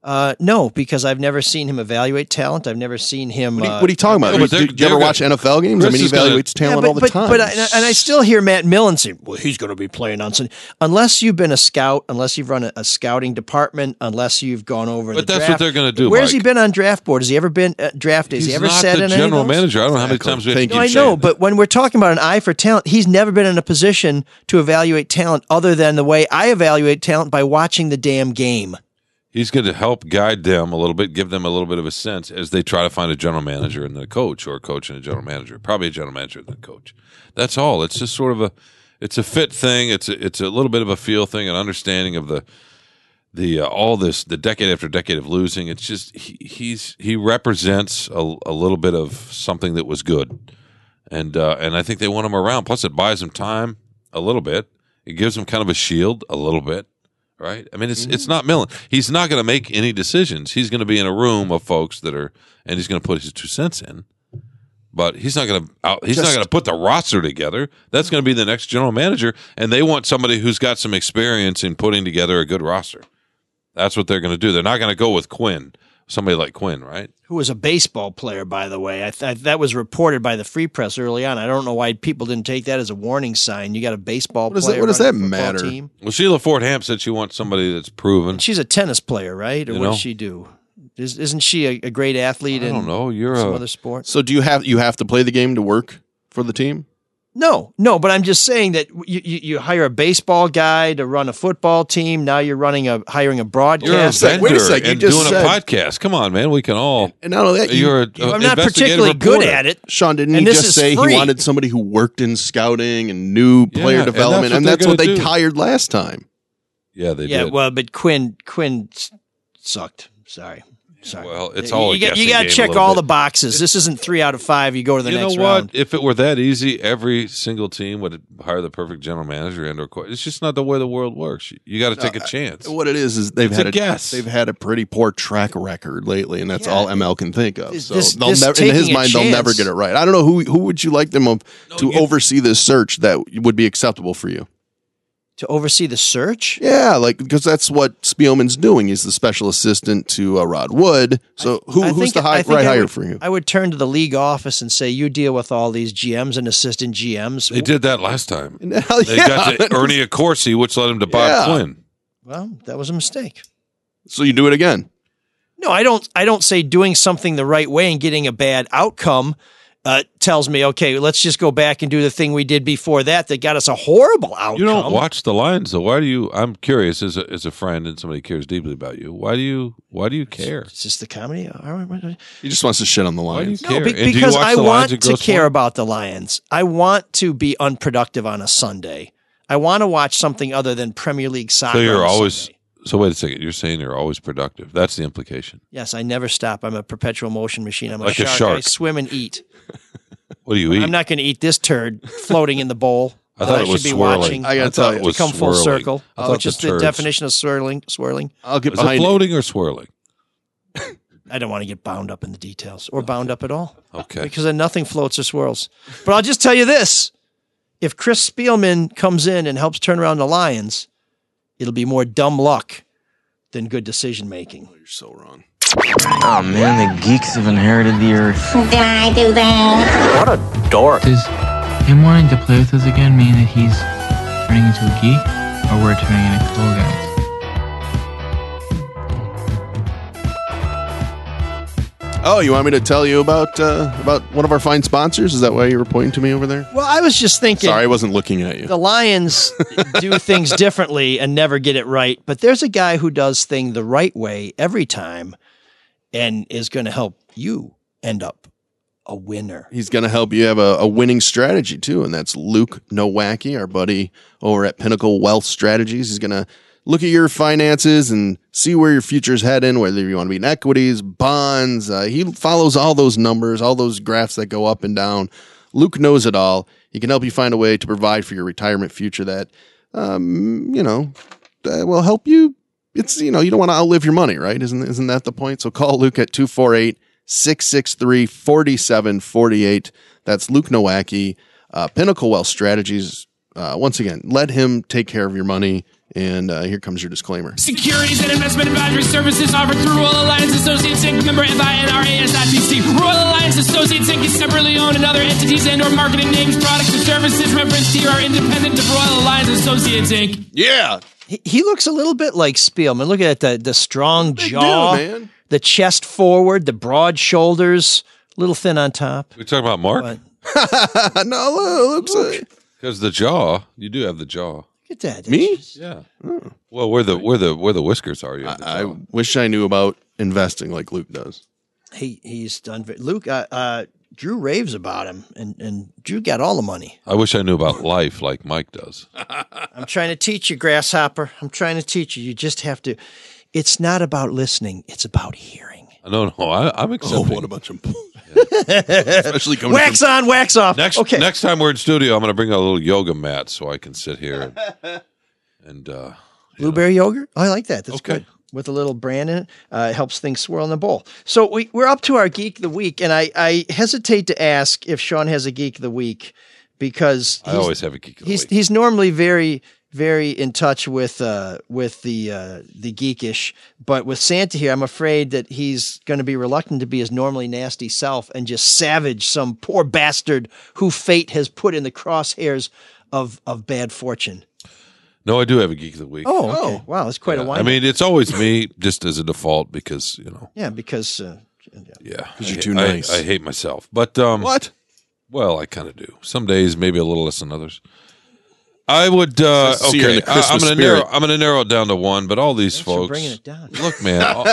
Uh, no, because I've never seen him evaluate talent. I've never seen him. What are you, uh, what are you talking about? No, but they're- Did you ever watch NFL games? I mean, he is gonna- evaluates talent Yeah, but, all the but, time. But I, and I still hear Matt Millen say, "Well, he's going to be playing on Sunday." Unless you've been a scout, unless you've run a, a scouting department, unless you've gone over. But the that's what they're gonna do, Where's he been on draft board? Has he ever been at draft days? He's Has he ever not sat the in any of general those? manager. I don't know how many times we Thank No, you I saying know, but when we're talking about an eye for talent, he's never been in a position to evaluate talent other than the way I evaluate talent by watching the damn game. He's going to help guide them a little bit, give them a little bit of a sense as they try to find a general manager and then a coach, or a coach and a general manager. Probably a general manager and then a coach. That's all. It's just sort of a, it's a fit thing. It's a, it's a little bit of a feel thing, an understanding of the, the uh, all this the decade after decade of losing. It's just he, he's he represents a, a little bit of something that was good, and uh, and I think they want him around. Plus, it buys him time a little bit. It gives him kind of a shield a little bit right? I mean, it's it's mm-hmm. not Millen. He's not going to make any decisions. He's going to be in a room of folks that are, and he's going to put his two cents in. But he's not going to. He's not going to put the roster together. That's going to be the next general manager, and they want somebody who's got some experience in putting together a good roster. That's what they're going to do. They're not going to go with Quinn, somebody like Quinn, right? Who was a baseball player, by the way? I th- that was reported by the Free Press early on. I don't know why people didn't take that as a warning sign. You got a baseball What does that- player. what does that a football matter? Team. Well, Sheila Ford Hamp said she wants somebody that's proven. She's a tennis player, right? Or You what know? does she do? Is, isn't she a, a great athlete I in don't know. You're some a- other sport? So do you have you have to play the game to work for the team? No, no, but I'm just saying that you, you, you hire a baseball guy to run a football team. Now you're running a hiring a You're a broadcast. wait a second, you and just doing said- a podcast. Come on, man. We can all. And not only that, you- you're a, I'm not investigative particularly good at it. Sean, didn't And he just say free. he wanted somebody who worked in scouting and knew Yeah, player and that's development, what and that's what they do. hired last time? Yeah, they did. yeah, did. well, but Quinn Quinn sucked. Sorry. Sorry. Well, it's all you, got, you got to check all bit. the boxes. This isn't three out of five. You go to the you next know what? round. If it were that easy, every single team would hire the perfect general manager and or co- it's just not the way the world works. You, got to take a chance. What it is is they've It's had a guess. They've had a pretty poor track record lately, and that's Yeah. all ML can think of. So this- they'll this never, in his a mind, they'll never get it right. I don't know who who would you like them of, to you- oversee this search that would be acceptable for you. To oversee the search. Yeah, like because that's what Spielman's doing. He's the special assistant to uh, Rod Wood. So who, I who's the high, right I hire would- for you? I would turn to the league office and say, "You deal with all these GMs and assistant GMs." They did that last time. Hell They yeah. got to Ernie Accorsi, which led him to Bob Yeah. Quinn. Well, that was a mistake. So you do it again. No, I don't. I don't say doing something the right way and getting a bad outcome uh, tells me, okay, let's just go back and do the thing we did before that that got us a horrible outcome. You don't watch the Lions, though. Why do you? I'm curious as a, as a friend and somebody cares deeply about you. Why do you? Why do you care? It's just the comedy. All right. He just wants to shit on the Why do you Lions. care? No, be- And do you because I want to care Pointe? about the Lions. I want to be unproductive on a Sunday. I want to watch something other than Premier League soccer. So you're on always. Sunday. So wait a second. You're saying you're always productive. That's the implication. Yes, I never stop. I'm a perpetual motion machine. I'm Like a a shark. I swim and eat. What do you eat? I'm not going to eat this turd floating in the bowl. I thought I it was should be swirling. watching. I gotta tell thought you. it was Come full circle, I oh, thought which is the, definition of swirling. Swirling. I'll get Is it behind you. floating or swirling? I don't want to get bound up in the details or bound up at all. Okay. Because then nothing floats or swirls. But I'll just tell you this: if Chris Spielman comes in and helps turn around the Lions, it'll be more dumb luck than good decision making. Oh, You're so wrong. Oh man, the geeks have inherited the earth. Did I do that? What a dork. Does him wanting to play with us again mean that he's turning into a geek, or we're turning into cool guys? Oh, you want me to tell you about uh, about one of our fine sponsors? Is that why you were pointing to me over there? Well, I was just thinking. Sorry, I wasn't looking at you. The Lions do things differently and never get it right, but there's a guy who does thing the right way every time and is going to help you end up a winner. He's going to help you have a, a winning strategy too, and that's Luke Nowacki, our buddy over at Pinnacle Wealth Strategies. He's going to look at your finances and see where your future's heading, whether you want to be in equities, bonds. Uh, he follows all those numbers, all those graphs that go up and down. Luke knows it all. He can help you find a way to provide for your retirement future that, um, you know, will help you. It's, you know, you don't want to outlive your money, right? Isn't, isn't that the point? So call Luke at 248 663 4748. That's Luke Nowacki, uh, Pinnacle Wealth Strategies. Uh, once again, let him take care of your money. And uh, here comes your disclaimer. Securities and investment advisory services offered through Royal Alliance Associates Inc. Member FINRA/SIPC. Royal Alliance Associates Inc. is separately owned and other entities and or marketing names, products, or services referenced here are independent of Royal Alliance Associates Inc. Yeah. He, he looks a little bit like Spielman. Look at the the strong Big jaw, dude, man. the chest forward, the broad shoulders, a little thin on top. We talking about Mark? no, Luke's a- Because the jaw, you do have the jaw. Look at that. Me? Yeah. Well, where the where the where the whiskers are you? have the I wish I knew about investing like Luke does. He he's done. ve- Luke, uh, uh, Drew raves about him, and and Drew got all the money. I wish I knew about life like Mike does. I'm trying to teach you, grasshopper. I'm trying to teach you. You just have to. It's not about listening. It's about hearing. No, no, I, I'm Oh, what a bunch of. Especially coming wax from, on, wax off. Next okay. next time we're in studio, I'm going to bring a little yoga mat so I can sit here and, and uh, Blueberry yogurt. Oh, I like that. That's Okay. good. With a little bran in it, uh, it helps things swirl in the bowl. So we, we're up to our geek of the week, and I, I hesitate to ask if Sean has a geek of the week because I always have a geek of the he's week. he's normally very very in touch with uh, with the uh, the geekish, but with Santa here, I'm afraid that he's going to be reluctant to be his normally nasty self and just savage some poor bastard who fate has put in the crosshairs of of bad fortune. No, I do have a geek of the week. Oh, okay. wow, that's quite a Yeah, wine. I mean, it's always me just as a default because you know, yeah, because uh, yeah, 'Cause I you're ha- too I- nice. I, hate myself, but um, what? Well, I kind of do. Some days, maybe a little less than others. I would. Uh, Nice to see you're in okay, the I, am Christmas going to narrow. spirit. I'm going to narrow it down to one. But all these Thanks for folks, bringing it down. look, man, I'll,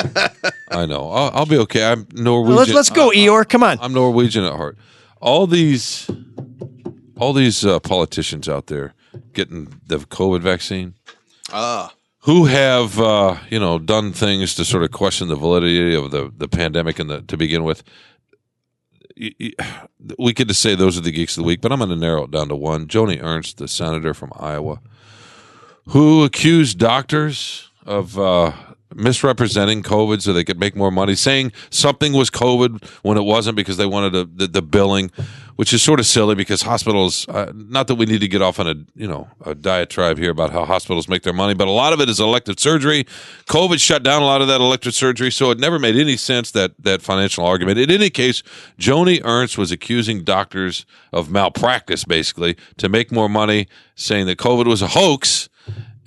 I know. I'll, I'll be okay. I'm Norwegian. let's let's go, Eeyore. Come on. I'm Norwegian at heart. All these, all these uh, politicians out there getting the COVID vaccine, Ah. who have uh, you know done things to sort of question the validity of the the pandemic and the to begin with. We could just say those are the geeks of the week, but I'm going to narrow it down to one. Joni Ernst, the senator from Iowa, who accused doctors of uh, misrepresenting COVID so they could make more money, saying something was COVID when it wasn't because they wanted a, the, the billing, which is sort of silly because hospitals, uh, not that we need to get off on a, you know, a diatribe here about how hospitals make their money, but a lot of it is elective surgery. COVID shut down a lot of that elective surgery, so it never made any sense that, that financial argument. In any case, Joni Ernst was accusing doctors of malpractice, basically, to make more money, saying that COVID was a hoax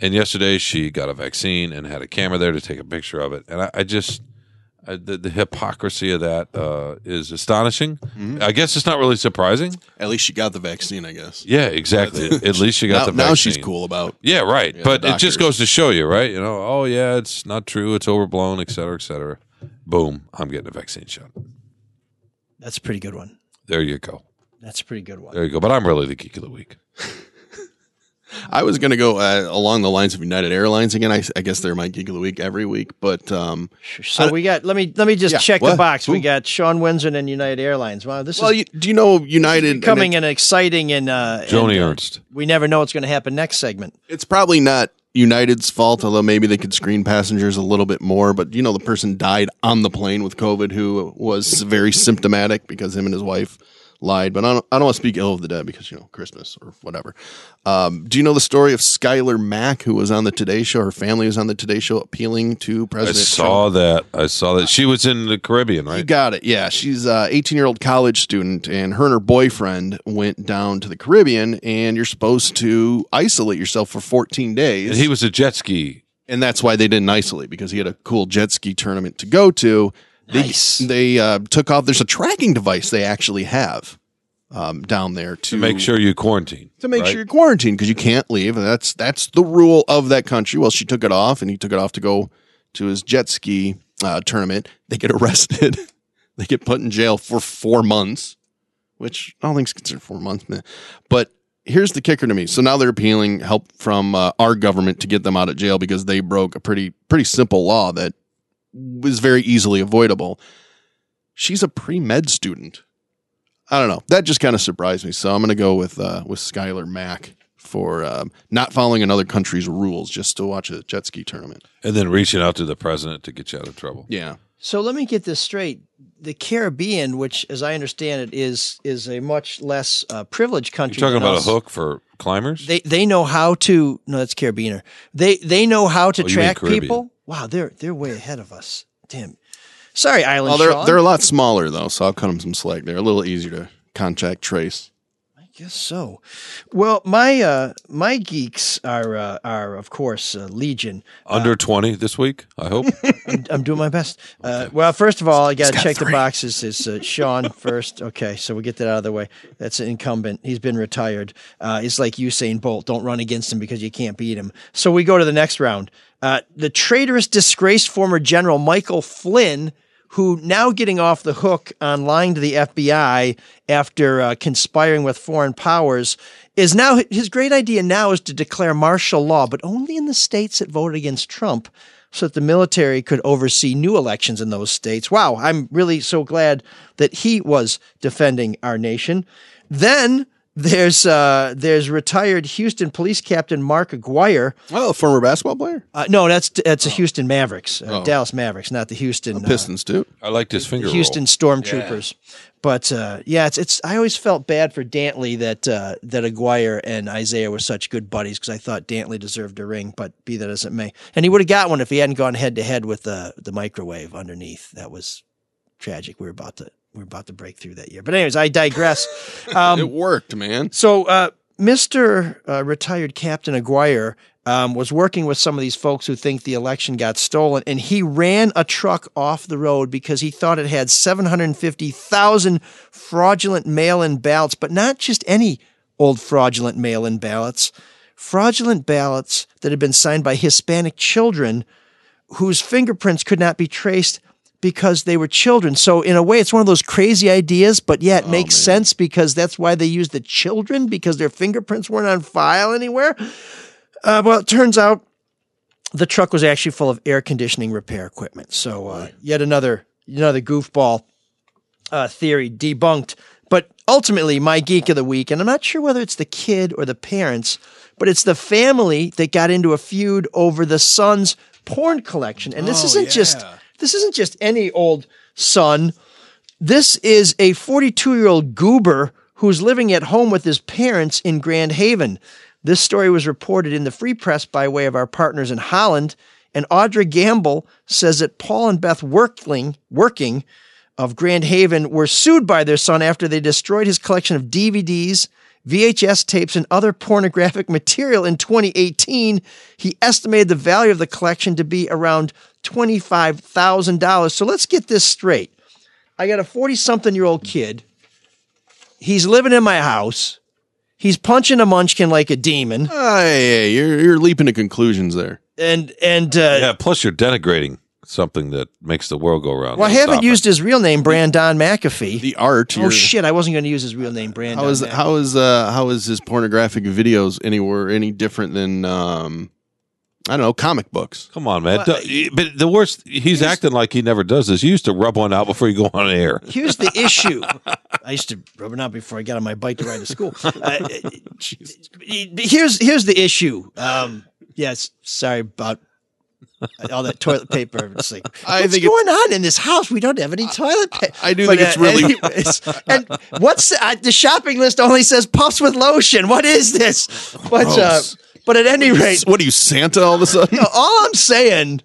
and yesterday she got a vaccine and had a camera there to take a picture of it. And I, I just, I, the, the hypocrisy of that uh, is astonishing. I guess it's not really surprising. At least she got the vaccine, I guess. Yeah, exactly. At least she got now, the vaccine. Now she's cool about. Yeah, right. Yeah, but it just goes to show you, right? You know, oh yeah, it's not true. It's overblown, et cetera, et cetera. Boom, I'm getting a vaccine shot. That's a pretty good one. There you go. That's a pretty good one. There you go. But I'm really the geek of the week. I was going to go uh, along the lines of United Airlines again. I, I guess they're my geek of the week every week, but um, So we got. Let me let me just Yeah, check the what? box. We got Sean Windsor and United Airlines. Wow, this well, is you, do you know United? becoming an exciting and uh, Joni and, uh, Ernst. We never know what's going to happen next segment. It's probably not United's fault, although maybe they could screen passengers a little bit more. But you know, the person died on the plane with COVID who was very symptomatic because him and his wife lied. But I don't, I don't want to speak ill of the dead because you know Christmas or whatever. Um, do you know the story of Skylar Mack, who was on the Today Show? Her family was on the Today Show appealing to President I saw that. I saw that. She was in the Caribbean, right? You got it. Yeah, she's a 18 year old college student, and her and her boyfriend went down to the Caribbean, and you're supposed to isolate yourself for 14 days. And he was a jet ski. and that's why they didn't isolate because he had a cool jet ski tournament to go to. They, Nice. They uh, took off. There's a tracking device they actually have um, down there to, To make sure you quarantine. to make right? sure you're quarantined because you can't leave. And that's that's the rule of that country. Well, she took it off, and he took it off to go to his jet ski uh, tournament. They get arrested. they get put in jail for four months, which I don't think is considered four months, man. But here's the kicker to me. So now they're appealing help from uh, our government to get them out of jail because they broke a pretty pretty simple law that was very easily avoidable. She's a pre med student. I don't know. That just kind of surprised me. So I'm going to go with uh, with Skylar Mack for um, not following another country's rules just to watch a jet ski tournament. And then reaching out to the president to get you out of trouble. Yeah. So let me get this straight. The Caribbean, which, as I understand it, is is a much less uh, privileged country. You're talking than about us. a hook for climbers? They they know how to. No, that's Carabiner. They they know how to Oh, track people. Wow, they're they're way ahead of us. Damn. Sorry, Island Oh, they're Sean. they're a lot smaller though, so I'll cut them some slack. They're a little easier to contact trace. I guess so. Well, my uh, my geeks are uh, are of course uh, Legion. Under 20 this week, I hope. I'm, I'm doing my best. Uh, well, first of all, I got to got check the three. boxes. Is uh, Sean first? Okay, so we get that out of the way. That's an incumbent. He's been retired. Uh, it's like Usain Bolt. Don't run against him because you can't beat him. So we go to the next round. Uh, the traitorous, disgraced former general Michael Flynn, who now getting off the hook on lying to the FBI after uh, conspiring with foreign powers, is now his great idea now is to declare martial law, but only in the states that voted against Trump so that the military could oversee new elections in those states. Wow, I'm really so glad that he was defending our nation. Then there's uh, there's retired Houston police captain Mark Aguirre. Oh, a former basketball player, Uh, no, that's that's a Houston Mavericks, uh, Oh. Dallas Mavericks, not the Houston uh, Pistons too. I liked his finger roll. Houston Stormtroopers. But uh, yeah, it's it's. I always felt bad for Dantley that uh, that Aguirre and Isaiah were such good buddies because I thought Dantley deserved a ring. But be that as it may, and he would have got one if he hadn't gone head to head with the the microwave underneath. That was tragic. We were about to we were about to break through that year. But anyways, I digress. Um, it worked, man. so, uh, Mr. Uh, retired Captain Aguirre um, was working with some of these folks who think the election got stolen, and he ran a truck off the road because he thought it had 750,000 fraudulent mail in ballots, but not just any old fraudulent mail in ballots, fraudulent ballots that had been signed by Hispanic children whose fingerprints could not be traced because they were children. So in a way, it's one of those crazy ideas, but yeah, it makes sense because that's why they used the children because their fingerprints weren't on file anywhere. Uh, well, it turns out the truck was actually full of air conditioning repair equipment. So uh, yet another another goofball uh, theory debunked. But ultimately, my geek of the week, and I'm not sure whether it's the kid or the parents, but it's the family that got into a feud over the son's porn collection, and this isn't just this isn't just any old son. This is a 42 year old goober who's living at home with his parents in Grand Haven. This story was reported in the Free Press by way of our partners in Holland. And Audra Gamble says that Paul and Beth Workling, Werking of Grand Haven were sued by their son after they destroyed his collection of DVDs, VHS tapes, and other pornographic material in 2018. He estimated the value of the collection to be around $25,000. So let's get this straight. I got a 40 something year old kid. He's living in my house. He's punching a munchkin like a demon. Hey, you're you're leaping to conclusions there. And and uh, yeah, plus you're denigrating something that makes the world go round. well, I haven't used his real name, Brandon McAfee. The art. Oh you're- shit! I wasn't going to use his real name, Brandon. How is McAfee. how is uh how is his pornographic videos anywhere any different than um I don't know comic books? Come on, man. Don't- but the worst, he's acting like he never does this. You used to rub one out before you go on air. Here's the issue. I used to rub it out before I got on my bike to ride to school. Uh, here's here's the issue. Um, yes, sorry about all that toilet paper. It's like, I what's think going on in this house? We don't have any toilet paper. I do think it's really- and what's the, uh, the shopping list? Only says puffs with lotion. What is this? But uh, Gross. but at any rate, What are you Santa all of a sudden? no, all I'm saying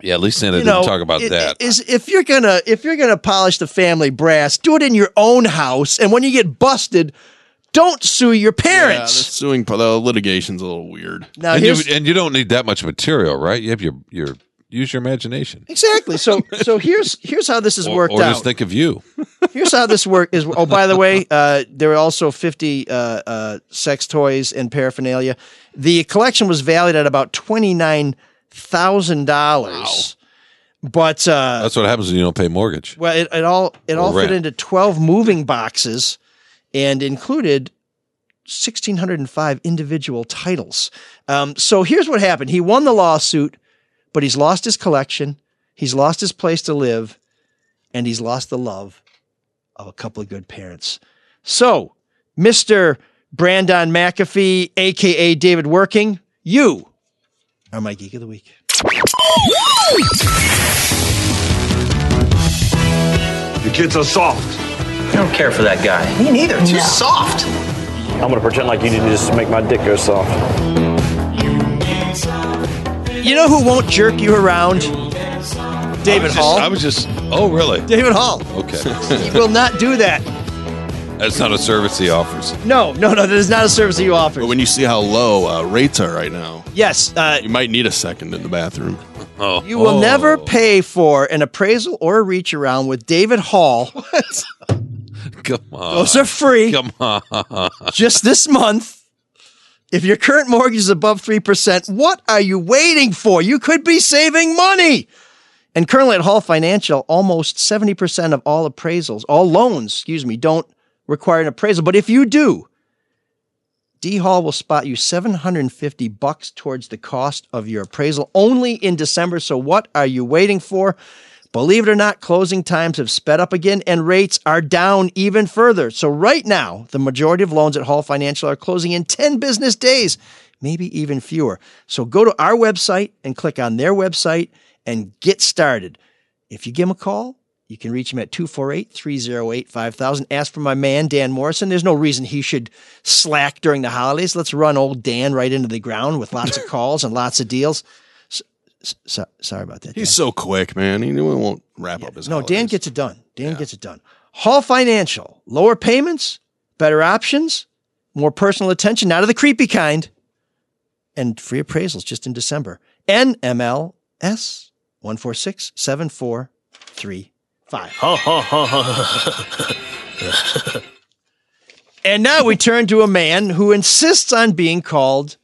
Yeah, at least Santa didn't know, talk about i- that. Is if you're gonna if you're gonna polish the family brass, do it in your own house, and when you get busted, don't sue your Yeah, the parents. suing the litigation's a little weird. now and, you, and you don't need that much material, right? You have your your use your imagination. exactly so so here's here's how this is worked or out. just think of you. Here's how this work is. Oh, by the way, uh, there were also 50 uh, uh, sex toys and paraphernalia. The collection was valued at about twenty nine thousand dollars. But uh, That's what happens when you don't pay mortgage. Well, it, it all it Or all fit into twelve moving boxes, and included sixteen hundred and five individual titles. Um, so here's what happened: he won the lawsuit, but he's lost his collection, he's lost his place to live, and he's lost the love of a couple of good parents. So, Mister Brandon McAfee, aka David Werking, you are my geek of the week. The kids are soft. I don't care for that guy. Me neither. Too soft. I'm gonna pretend like you didn't just make my dick go soft. You know who won't jerk you around? David I just- Hall. I was just. Oh, really? David Hall. Okay. He will not do that. That's not a service he offers. No, no, no. That is not a service that you offer. But when you see how low uh, rates are right now, Yes, uh, you might need a second in the bathroom. Oh, you will never pay for an appraisal or a reach around with David Hall. Come on. Those are free. Come on. Just this month. If your current mortgage is above 3%, what are you waiting for? You could be saving money. And currently at Hall Financial, almost 70% of all appraisals, all loans, excuse me, don't require an appraisal. But if you do, D Hall will spot you 750 bucks towards the cost of your appraisal only in December. So what are you waiting for? Believe it or not, closing times have sped up again and rates are down even further. So right now, the majority of loans at Hall Financial are closing in 10 business days, maybe even fewer. So go to our website and click on their website and get started. If you give them a call, you can reach him at 248 308 5000. Ask for my man, Dan Morrison. There's no reason he should slack during the holidays. Let's run old Dan right into the ground with lots of calls and lots of deals. So, so, sorry about that. He's so quick, man. He won't wrap up his. No, Dan gets it done. Dan gets it done. Hall Financial, lower payments, better options, more personal attention, not of the creepy kind, and free appraisals just in December. NMLS 1467435. and now we turn to a man who insists on being called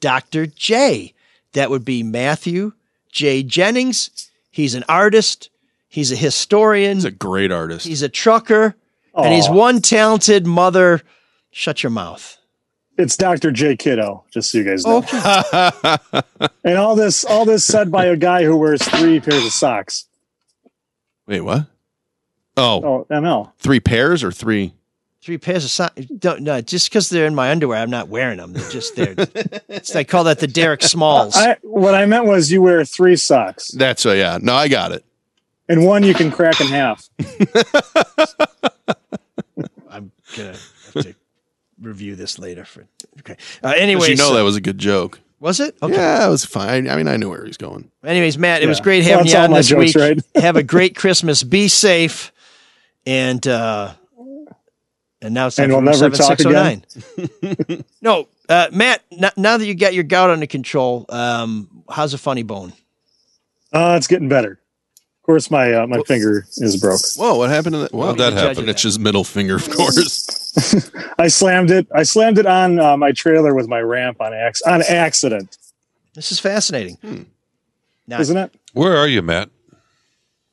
Dr. J. That would be Matthew J. Jennings. He's an artist. He's a historian. He's a great artist. He's a trucker. And he's one talented mother. Shut your mouth. It's Dr. J. Kiddo, just so you guys know. and all this, all this said by a guy who wears three pairs of socks. Wait, what? Oh, Oh, ML. three pairs or three? Three pairs of socks. Don't no, just because they're in my underwear, I'm not wearing them. They're just there. it's, I call that the Derek Smalls. I, what I meant was you wear three socks, That's a yeah. No, I got it. and one you can crack in half. I'm gonna have to review this later. For okay. Uh, anyway, Anyway, you know so- that was a good joke. was it? Okay. Yeah, it was fine. I mean, I knew where he's going. Anyways, Matt, it was great having that's you all on my this jokes, week. right? Have a great Christmas. Be safe. And uh and now it's And we'll room never talk 7609. no, uh, Matt, n- now that you got your gout under control, um, how's a funny bone? Uh, it's getting better. Of course, my uh, my finger is broke. Whoa, what happened to that? Well, How'd that happen? It's his middle finger, of course. I slammed it. I slammed it on uh, my trailer with my ramp on ac- on accident, This is fascinating. Hmm. Now, isn't it? Where are you, Matt?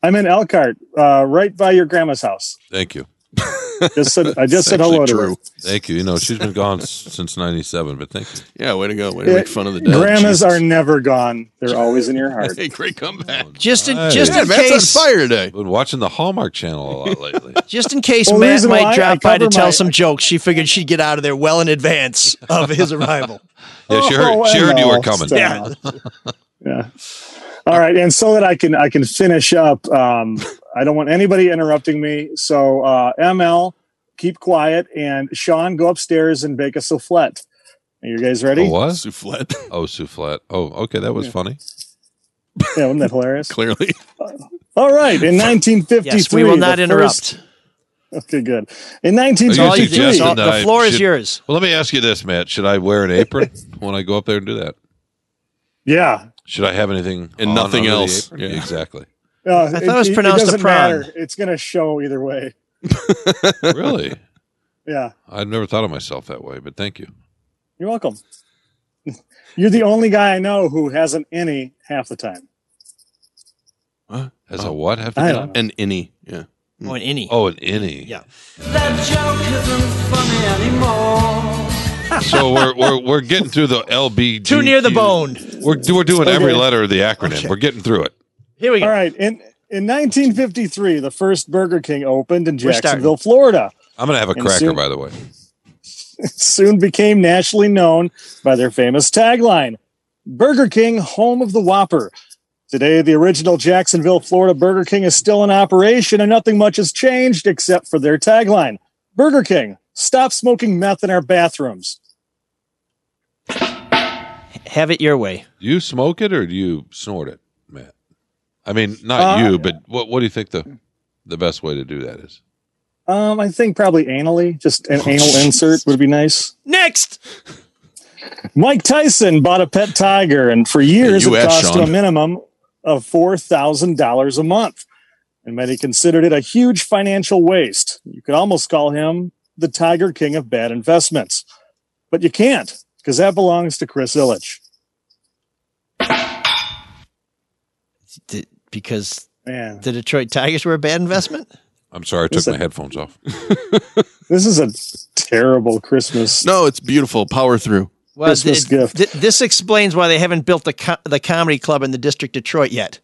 I'm in Elkhart, uh, right by your grandma's house. Thank you. Just said I just said Actually hello to her. Thank you. You know, she's been gone since 97, but thank you. Yeah, way to go. Way to Yeah, make fun of the dead. Grandmas Jesus. are never gone. They're always in your heart. Hey, great comeback. just in Hey. just Yeah, in Matt's case on fire today. Been watching the Hallmark Channel a lot lately. just in case Well, Matt might why drop by to cover tell my- some jokes, she figured she'd get out of there well in advance of his arrival. Yeah, she heard. Oh, she heard you no, were coming. stop. Yeah. All right, and so that I can I can finish up. Um, I don't want anybody interrupting me. So uh, ML, keep quiet, and Sean, go upstairs and bake a soufflet. Are you guys ready? Oh, what? Soufflet. Oh, soufflet. Oh, okay, that was funny. Yeah, wasn't that hilarious? Clearly. All right, in 1953, Yes, we will not interrupt. first- okay, good. In Are you 1953, all- the I floor is yours. Well, let me ask you this, Matt. Should I wear an apron when I go up there and do that? yeah, Should I have anything And on nothing else. Yeah. Exactly. Uh, I thought it was pronounced a doesn't prawn. matter. It's going to show either way. Really? Yeah, I'd never thought of myself that way, but thank you. you're welcome. You're the only guy I know who has an any half the time. As a what? Have to I be don't on? know. An innie. Yeah. Oh, an innie. Oh, an innie. Yeah. So we're we're we're getting through the LB. Too near the bone. We're we're doing every letter of the acronym. We're getting through it. Here we go. All right. In in 1953, the first Burger King opened in Jacksonville, Florida. I'm gonna have a And cracker, soon- by the way. It soon became nationally known by their famous tagline Burger King, home of the Whopper. Today, the original Jacksonville, Florida Burger King is still in operation and nothing much has changed except for their tagline Burger King, stop smoking meth in our bathrooms. Have it your way. Do you smoke it or do you snort it, Matt? I mean, not Uh, you, but what what do you think the the best way to do that is? Um, I think probably anally, just an anal insert would be nice. Next. Mike Tyson bought a pet tiger, and for years you it asked, cost him a minimum of four thousand dollars a month, and many considered it a huge financial waste. You could almost call him the Tiger King of bad investments, but you can't because that belongs to Chris Ilitch. D- because Man, the Detroit Tigers were a bad investment. I'm sorry, I took Listen. my headphones off. this is a terrible Christmas. No, it's beautiful. Power through. Well, Christmas th- gift. th- this explains why they haven't built the co- the comedy club in the district Detroit yet.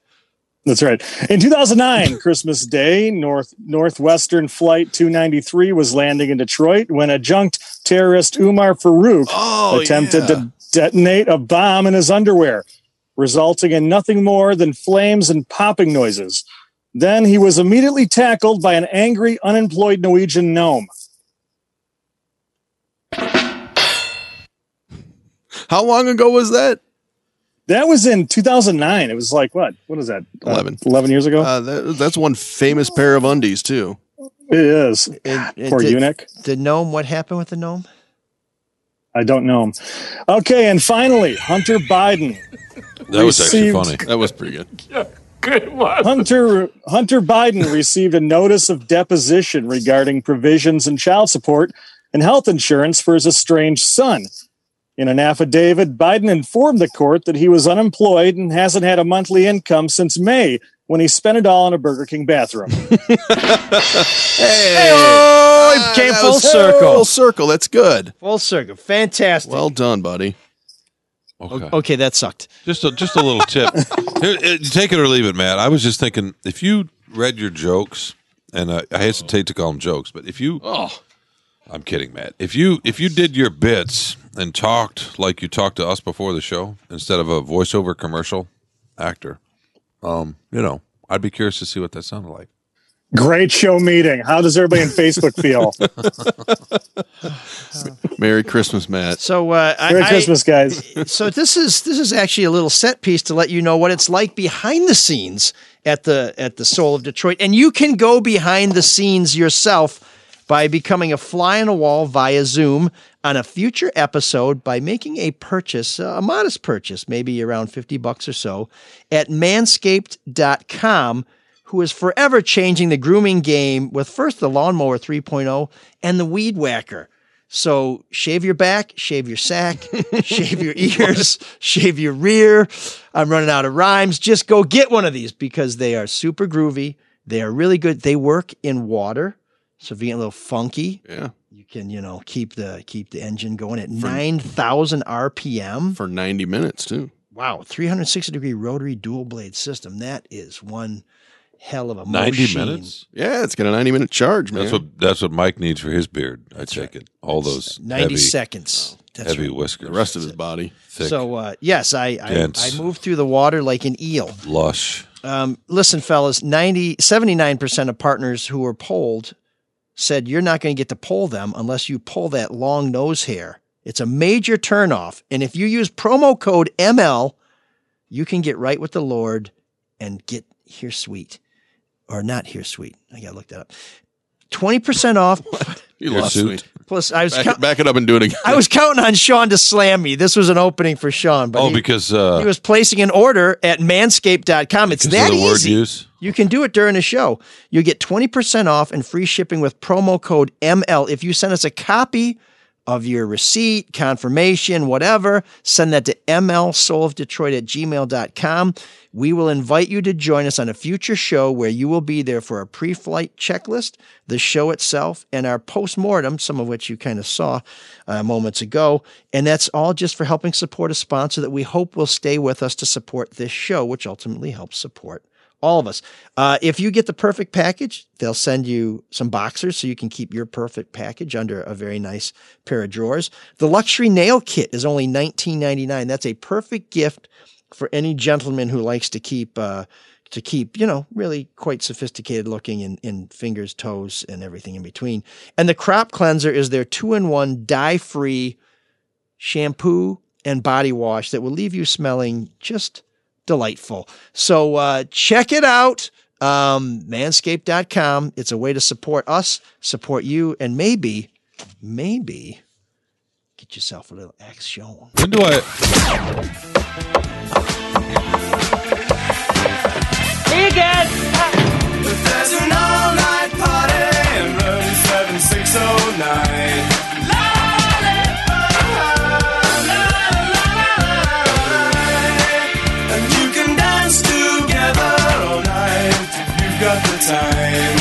That's right. In 2009, Christmas Day, North Northwestern Flight 293 was landing in Detroit when adjunct terrorist Umar Farouk Oh, attempted yeah. to detonate a bomb in his underwear, resulting in nothing more than flames and popping noises. Then he was immediately tackled by an angry, unemployed Norwegian gnome. How long ago was that? That was in 2009. It was like what? What is that? Uh, 11. 11 years ago. Uh, that, that's one famous pair of undies too. it is. And- and Poor the, eunuch. The gnome. What happened with the gnome? I don't know. Okay, and finally, Hunter Biden. That was actually funny. That was pretty good. Good one. Hunter Hunter Biden received a notice of deposition regarding provisions in child support and health insurance for his estranged son. In an affidavit, Biden informed the court that he was unemployed and hasn't had a monthly income since May when he spent it all in a Burger King bathroom. Hey, oh, it ah, came That full circle. Full circle. That's good. Full circle. Fantastic. Well done, buddy. Okay. okay, that sucked. Just a just a little tip. Here, uh, take it or leave it, Matt. I was just thinking if you read your jokes, and I, I hesitate to call them jokes, but if you Oh, I'm kidding, Matt. If you if you did your bits and talked like you talked to us before the show instead of a voiceover commercial actor, um, you know, I'd be curious to see what that sounded like. Great show meeting. How does everybody in Facebook feel? Merry Christmas, Matt. So uh, Merry I- Christmas, guys. so this is this is actually a little set piece to let you know what it's like behind the scenes at the at the Soul of Detroit, and you can go behind the scenes yourself by becoming a fly on a wall via Zoom on a future episode by making a purchase, a modest purchase, maybe around 50 bucks or so, at manscaped.com, who is forever changing the grooming game with first the lawnmower 3.0 and the weed whacker. So shave your back, shave your sack, shave your ears, shave your rear. I'm running out of rhymes. Just go get one of these because they are super groovy. They are really good. They work in water. So if you get a little funky, yeah, you can, you know, keep the keep the engine going at nine thousand RPM. for 90 minutes too. Wow, 360 degree rotary dual blade system. That is one hell of a 90 machine. minutes? Yeah, it's got a 90 minute charge, man. That's what that's what Mike needs for his beard. I take it. All those 90 heavy, seconds. That's heavy right. whiskers. the rest of his body. Thick, So uh, yes, I I, dense. I moved through the water like an eel. lush. Um, listen, fellas, 90, 79% of partners who were polled said you're not going to get to poll them unless you pull that long nose hair. It's a major turnoff. And if you use promo code ML, you can get right with the Lord and get here sweet. Or not here sweet. I got to look that up. 20% off. You lost me. Plus, I was, Back, count- it, back it up and do it again. I was counting on Sean to slam me. This was an opening for Sean. But Oh, he- because uh, he was placing an order at manscaped.com. It's that the word easy. use. You can do it during the show. You get 20% off and free shipping with promo code ML. If you send us a copy of your receipt, confirmation, whatever, send that to mlsoulofdetroit at gmail.com. We will invite you to join us on a future show where you will be there for a pre flight checklist, the show itself, and our post mortem, some of which you kind of saw uh, moments ago. And that's all just for helping support a sponsor that we hope will stay with us to support this show, which ultimately helps support all of us. Uh, if you get the perfect package, they'll send you some boxers so you can keep your perfect package under a very nice pair of drawers. The luxury nail kit is only $19.99. That's a perfect gift for any gentleman who likes to keep uh, to keep, you know, really quite sophisticated looking in, in fingers, toes, and everything in between. And the crop cleanser is their two-in-one dye-free shampoo and body wash that will leave you smelling just delightful. So uh, check it out. Um, manscaped.com. It's a way to support us, support you, and maybe, maybe get yourself a little action. When do I? Hey again! There's an all-night party in room 7609. Time.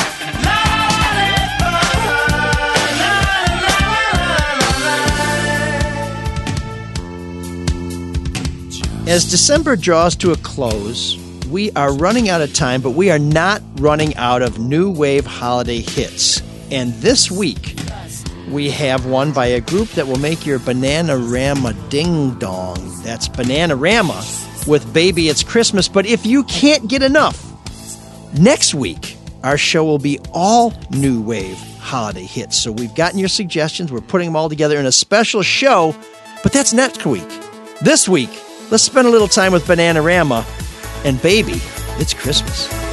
As December draws to a close, we are running out of time, but we are not running out of new wave holiday hits. And this week, we have one by a group that will make your Bananarama ding dong. That's Bananarama with Baby It's Christmas. But if you can't get enough, next week, our show will be all new wave holiday hits. So we've gotten your suggestions. We're putting them all together in a special show, but that's next week. This week, let's spend a little time with Bananarama and Baby It's Christmas.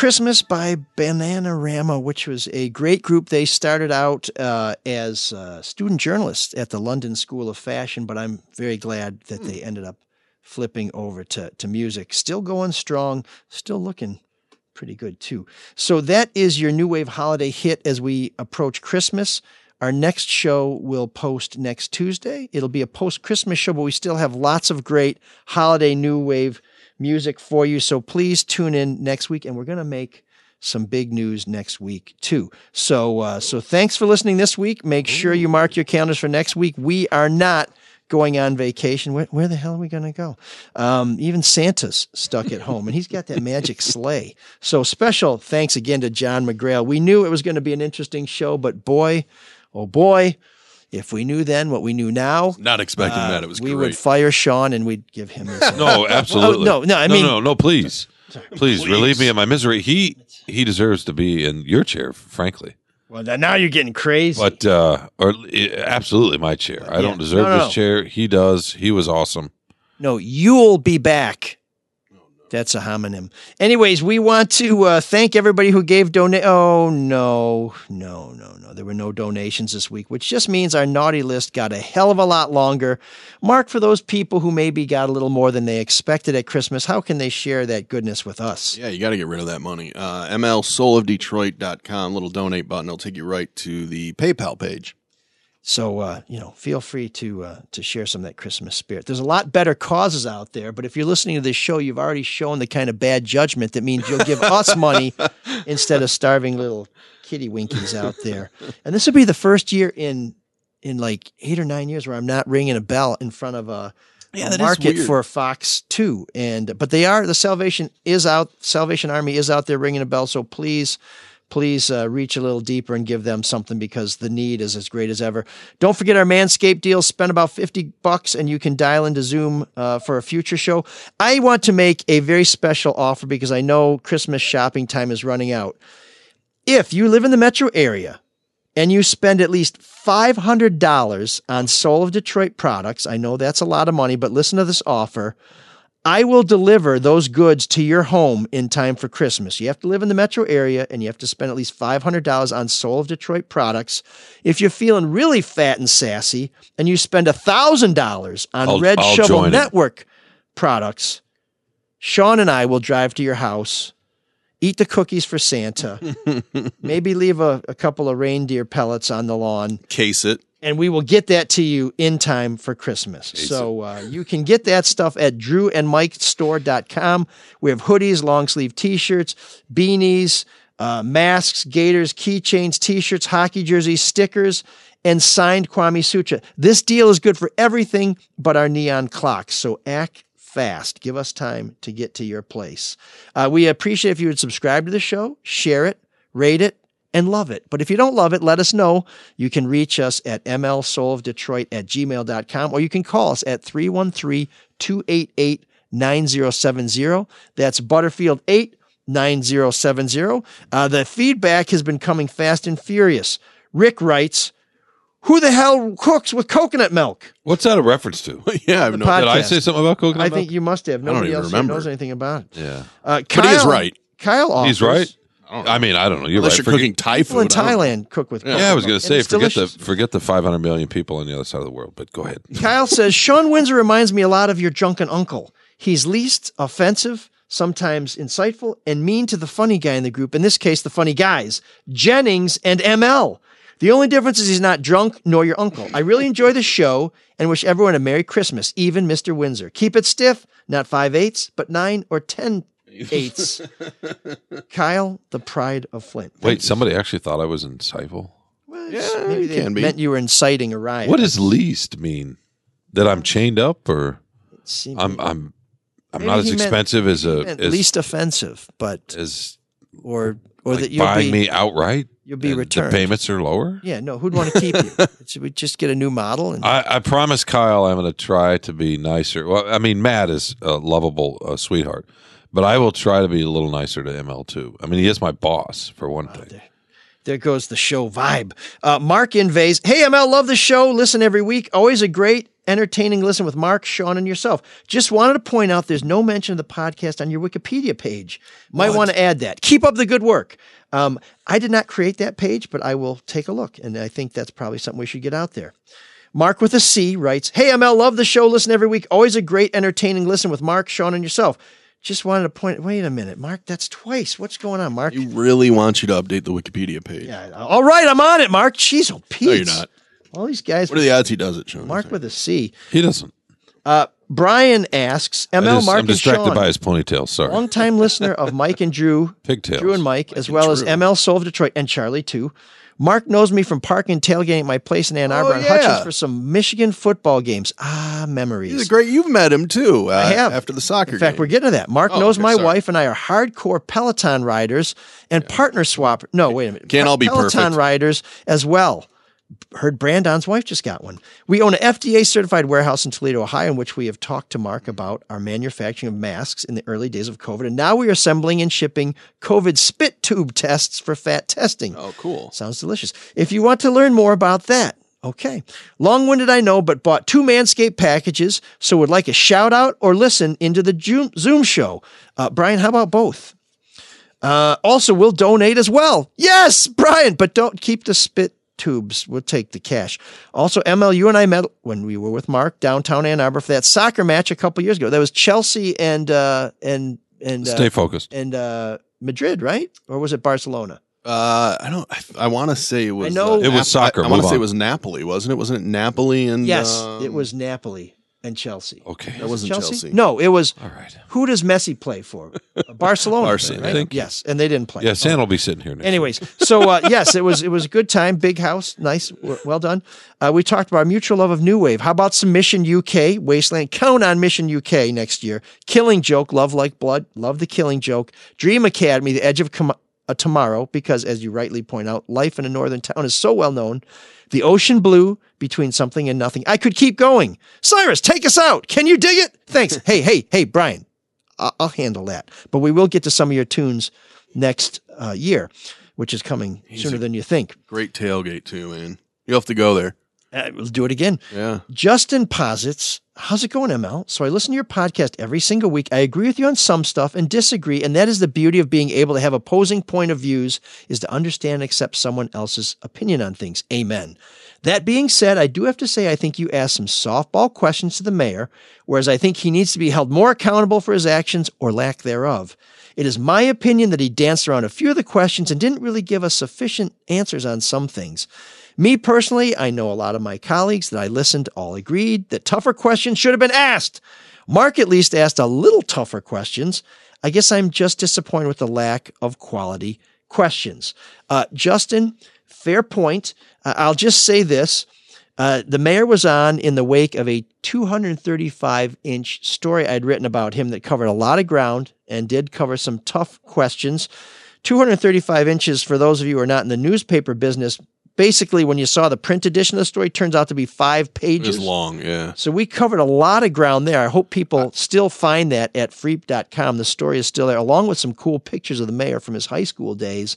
Christmas by Bananarama, which was a great group. They started out uh, as uh, student journalists at the London School of Fashion, but I'm very glad that they ended up flipping over to, to music. Still going strong, still looking pretty good too. So that is your New Wave holiday hit as we approach Christmas. Our next show will post next Tuesday. It'll be a post Christmas show, but we still have lots of great holiday New Wave music for you. So please tune in next week, and we're going to make some big news next week too. So uh, so thanks for listening this week. Make sure you mark your calendars for next week. We are not going on vacation. Where, where the hell are we going to go? Um, even Santa's stuck at home, and he's got that magic sleigh. So special thanks again to John McGrail. We knew it was going to be an interesting show, but boy, oh boy. If we knew then what we knew now, Not expecting uh, that. It was we great. would fire Sean and we'd give him this. No, absolutely. Oh, no, no. I mean, no, no, please, please, relieve me of my misery. He he deserves to be in your chair, frankly. Well, now you're getting crazy. But uh, or eh, absolutely my chair. I Yeah. don't deserve No, no, this no. chair. He does. He was awesome. No, you'll be back. That's a homonym. Anyways, we want to uh, thank everybody who gave donate. Oh no, no, no, no! There were no donations this week, which just means our naughty list got a hell of a lot longer. Mark, for those people who maybe got a little more than they expected at Christmas, how can they share that goodness with us? Yeah, you got to get rid of that money. Uh, MLSoulofDetroit.com, little donate button. It'll take you right to the PayPal page. So uh, you know, feel free to uh, to share some of that Christmas spirit. There's a lot better causes out there, but if you're listening to this show, you've already shown the kind of bad judgment that means you'll give us money instead of starving little kitty winkies out there. And this will be the first year in in like eight or nine years where I'm not ringing a bell in front of a, Yeah, market for Fox Two. And but they are the Salvation is out. Salvation Army is out there ringing a bell. So please please uh, reach a little deeper and give them something because the need is as great as ever. Don't forget our Manscaped deal. Spend about 50 bucks and you can dial into Zoom uh, for a future show. I want to make a very special offer because I know Christmas shopping time is running out. If you live in the metro area and you spend at least $500 on Soul of Detroit products, I know that's a lot of money, but listen to this offer. I will deliver those goods to your home in time for Christmas. You have to live in the metro area and you have to spend at least $500 on Soul of Detroit products. If you're feeling really fat and sassy and you spend $1,000 on I'll- Red I'll Shovel join it. Network products, Sean and I will drive to your house, eat the cookies for Santa, maybe leave a, a couple of reindeer pellets on the lawn Case it. And we will get that to you in time for Christmas. so uh, you can get that stuff at drewandmikestore.com. We have hoodies, long sleeve t shirts, beanies, uh, masks, gaiters, keychains, t shirts, hockey jerseys, stickers, and signed Kwame Sutra. This deal is good for everything but our neon clocks. So act fast. Give us time to get to your place. Uh, we appreciate if you would subscribe to the show, share it, rate it, and love it. But if you don't love it, let us know. You can reach us at mlsoulofdetroit at gmail.com or you can call us at 313 288 9070. That's Butterfield 8 9070. Uh, the feedback has been coming fast and furious. Rick writes, Who the hell cooks with coconut milk? What's that a reference to? yeah, I've no. Did I say something about coconut I milk? think you must have. I Nobody else remember. knows anything about it. Yeah. Uh, But he is right. Kyle offers. He's right. Oh. I mean, I don't know. You're Unless right. you're Forget- cooking Thai People in food. I don't. Thailand cook with Yeah, I was going to say forget delicious. the forget the 500 million people on the other side of the world. But go ahead. Kyle says Sean Windsor reminds me a lot of your drunken uncle. He's least offensive, sometimes insightful, and mean to the funny guy in the group. In this case, the funny guys, Jennings and ML. The only difference is he's not drunk nor your uncle. I really enjoy the show and wish everyone a Merry Christmas, even Mr. Windsor. Keep it stiff, not five eighths, but nine or ten eighths. Kyle, the pride of Flint. Wait, somebody actually thought I was insightful. Yeah, Maybe they can be. meant you were inciting a riot. What does least mean? That I'm chained up, or I'm I'm I'm Maybe not as he meant- expensive as a as, least offensive, but as or or like that you'll buying be me outright. you'll be and returned. The payments are lower. Yeah, no, who'd want to keep you? Should we just get a new model? And I, I promise Kyle I'm going to try to be nicer. Well, I mean, Matt is a lovable uh, sweetheart, but I will try to be a little nicer to ML too. I mean, he is my boss for one thing. there goes the show vibe. Uh, Mark Invays. Hey, ML, love the show. Listen every week. Always a great entertaining listen with Mark, Sean, and yourself. Just wanted to point out there's no mention of the podcast on your Wikipedia page. Might want to add that. Keep up the good work. Um, I did not create that page, but I will take a look, and I think that's probably something we should get out there. Mark with a C writes, Hey, ML, love the show. Listen every week. Always a great, entertaining listen with Mark, Sean, and yourself. Just wanted to point, wait a minute, Mark, that's twice. What's going on, Mark? He really wants you to update the Wikipedia page. Yeah, all right, I'm on it, Mark. Jeez, oh, Pete. No, you're not. All these guys. What are the odds he does it, Sean? Mark with a C. He doesn't. Uh, Brian asks, ML, just- Mark, I'm distracted Sean, by his ponytail. Sorry. longtime listener of Mike and Drew, Pigtails. Drew and Mike, as well as Drew. ML Soul of Detroit and Charlie too. Mark knows me from parking and tailgating at my place in Ann Arbor Oh, on yeah. Hutchins for some Michigan football games. Ah, memories. He's a great. You've met him too. Uh, I have. after the soccer. In fact, game. we're getting to that. Mark Oh, knows okay, my sorry. wife and I are hardcore Peloton riders and partner swap. No, wait a minute. Can't all be Peloton perfect. riders as well. Heard Brandon's wife just got one. We own an FDA certified warehouse in Toledo, Ohio, in which we have talked to Mark about our manufacturing of masks in the early days of COVID. And now we are assembling and shipping COVID spit tube tests for fat testing. Oh, cool. Sounds delicious. If you want to learn more about that, okay. Long winded, I know, but bought two Manscaped packages, so would like a shout out or listen into the Zoom, Zoom show. Uh, Brian, how about both? Uh, also, we'll donate as well. Yes, Brian, but don't keep the spit tubes. We'll take the cash. Also, ML, you and I met when we were with Mark downtown Ann Arbor for that soccer match a couple years ago. That was Chelsea and uh, and and uh, Stay focused. and uh, Madrid, right? Or was it Barcelona? Uh, I don't. I, I want to say it was. I know- uh, It was Nap- soccer, I, want to say it was Napoli, wasn't it? Wasn't it Napoli and? Yes, um, it was Napoli and Chelsea. Okay. That wasn't Chelsea. No, it was. All right. Who does Messi play for? Barcelona. Barca, right? I think. Yes, and they didn't play. Yeah, Santa will be sitting here next. Anyways, so uh, yes, it was it was a good time, big house, nice, well done. Uh, we talked about our mutual love of New Wave. How about some Mission UK Wasteland? Count on Mission UK next year. Killing Joke, Love Like Blood, love the Killing Joke. Dream Academy, The Edge of Com- uh, Tomorrow, because as you rightly point out, life in a northern town is so well known. The Ocean Blue, Between Something and Nothing. I could keep going. Cyrus, take us out. Can you dig it? Thanks. hey, hey, hey, Brian. I'll, I'll handle that. But we will get to some of your tunes next uh, year, which is coming sooner than you think. great tailgate too, man. You'll have to go there. Uh, we'll do it again. Yeah. Justin posits, how's it going, ML? So I listen to your podcast every single week. I agree with you on some stuff and disagree, and that is the beauty of being able to have opposing point of views is to understand and accept someone else's opinion on things. Amen. That being said, I do have to say I think you asked some softball questions to the mayor, whereas I think he needs to be held more accountable for his actions or lack thereof. It is my opinion that he danced around a few of the questions and didn't really give us sufficient answers on some things. Me personally, I know a lot of my colleagues that I listened all agreed that tougher questions should have been asked. Mark at least asked a little tougher questions. I guess I'm just disappointed with the lack of quality questions. Uh, Justin, fair point. Uh, I'll just say this. Uh, the mayor was on in the wake of a 235 inch story I'd written about him that covered a lot of ground and did cover some tough questions. 235 inches, for those of you who are not in the newspaper business, basically, when you saw the print edition of the story, turns out to be five pages. long. Yeah. So we covered a lot of ground there. I hope people still find that at freep.com. The story is still there, along with some cool pictures of the mayor from his high school days.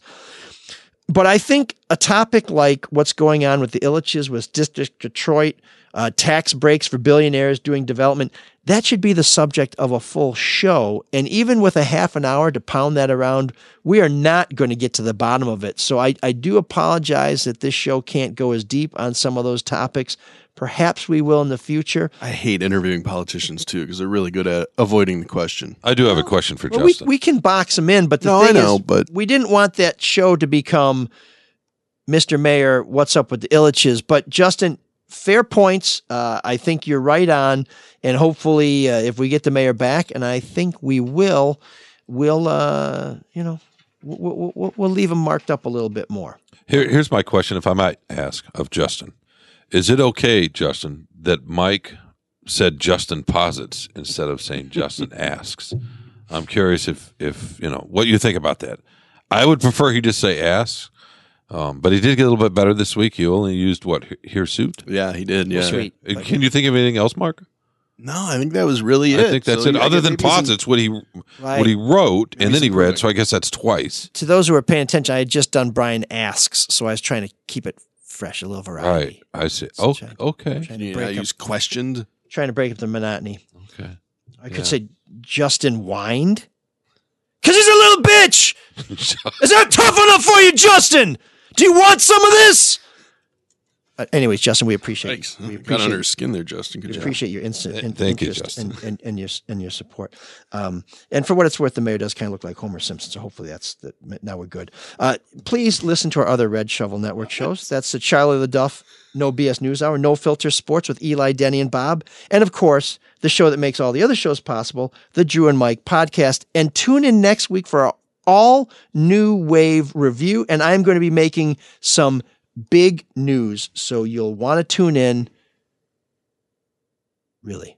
But I think a topic like what's going on with the Ilitches, with District Detroit, uh, tax breaks for billionaires doing development, that should be the subject of a full show. And even with a half an hour to pound that around, we are not going to get to the bottom of it. So I, I do apologize that this show can't go as deep on some of those topics. Perhaps we will in the future. I hate interviewing politicians too because they're really good at avoiding the question. I do have a question for Well, Justin. we can box them in, but the No, I thing know, is, but- we didn't want that show to become Mr. Mayor, what's up with the Ilitches? But Justin, fair points. Uh, I think you're right on, and hopefully, uh, if we get the mayor back, and I think we will, we'll, uh, you know, we'll, we'll, we'll leave him marked up a little bit more. Here, here's my question, if I might ask of Justin: Is it okay, Justin, that Mike said Justin posits instead of saying Justin asks? I'm curious if, if you know what you think about that. I would prefer he just say asks, um, but he did get a little bit better this week. He only used what hirsute. Yeah, he did. Yeah. Sweet. Uh, Can you think of anything else, Mark? No, I think that was really it. I think that's So, it. I Other than maybe some- posits, what he Right. what he wrote and then he read. proving. So I guess that's twice. To those who are paying attention, I had just done Brian asks, so I was trying to keep it fresh, a little variety. Right. I see. Oh, okay. Trying to Yeah, break up- use questioned. trying to break up the monotony. Okay. I could Yeah. say Justin whined. Cause he's a little bitch. Is that tough enough for you, Justin? Do you want some of this? Uh, anyways, Justin, we appreciate Thanks. we Got appreciate under his skin there, Justin. Good we job. appreciate your instant in, thank you, Justin. and, and, and your and your support. Um, and for what it's worth, the mayor does kind of look like Homer Simpson. So hopefully that's the, now we're good. Uh, please listen to our other Red Shovel Network shows. That's the Charlie LeDuff No BS News Hour, No Filter Sports with Eli, Denny, and Bob, and of course the show that makes all the other shows possible, the Drew and Mike podcast. And tune in next week for our all new wave review. And I'm going to be making some big news. So you'll want to tune in. Really.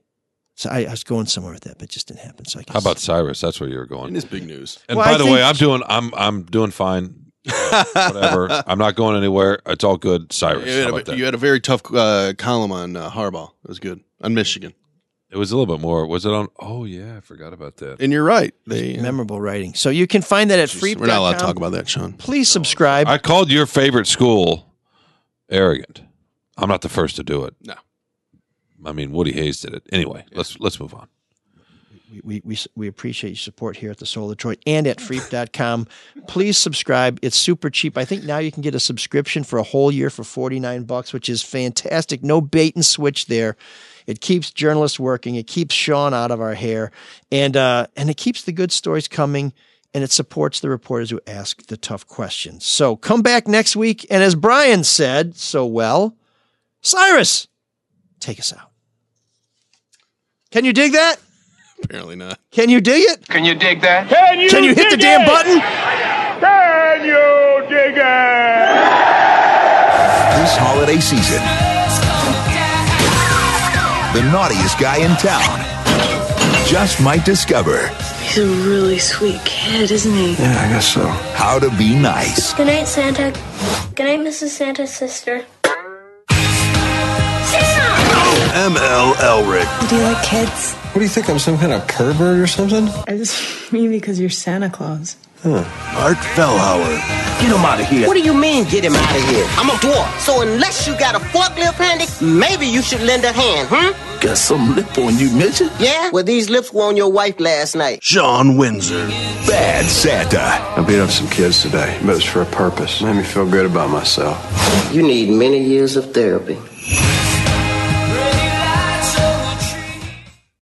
So I, I was going somewhere with that, but it just didn't happen. So I guess. How about Cyrus? That's where you were going. It is big news. And Well, by I the think- way, I'm doing I'm I'm doing fine. Uh, whatever. I'm not going anywhere. It's all good. Cyrus. You had, a, you had a very tough uh, column on uh, Harbaugh. It was good on Michigan. It was a little bit more. Was it on? Oh yeah, I forgot about that. And you're right. They uh, memorable writing. So you can find that at free. we're not allowed to talk about that, Sean. Please subscribe. I called your favorite school arrogant. I'm not the first to do it. No. I mean, Woody Hayes did it. Anyway, let's let's move on. we, we, we, we appreciate your support here at the Soul of Detroit and at freep.com. Please subscribe. It's super cheap. I think now you can get a subscription for a whole year for 49 bucks, which is fantastic. No bait and switch there. It keeps journalists working. It keeps Sean out of our hair and, uh, and it keeps the good stories coming and it supports the reporters who ask the tough questions. So come back next week. And as Brian said so well, Cyrus, take us out. Can you dig that? Apparently not. Can you dig it? Can you dig that? Can you, Can you hit the damn button? Can you dig it? This holiday season, the naughtiest guy in town just might discover He's a really sweet kid, isn't he? Yeah, I guess so. how to be nice. Good night, Santa. Good night, Mrs. Santa's sister. ML Elrick. Do you like kids? What do you think? I'm some kind of pervert or something? I just mean because you're Santa Claus. Huh. Art Fellhauer. Get him out of here. What do you mean, get him out of here? I'm a dwarf, so unless you got a forklift handy, maybe you should lend a hand, hmm? Got some lip on you, midget. Yeah? Well, these lips were on your wife last night. John Windsor. Bad Santa. I beat up some kids today, but it was for a purpose. Made me feel good about myself. You need many years of therapy.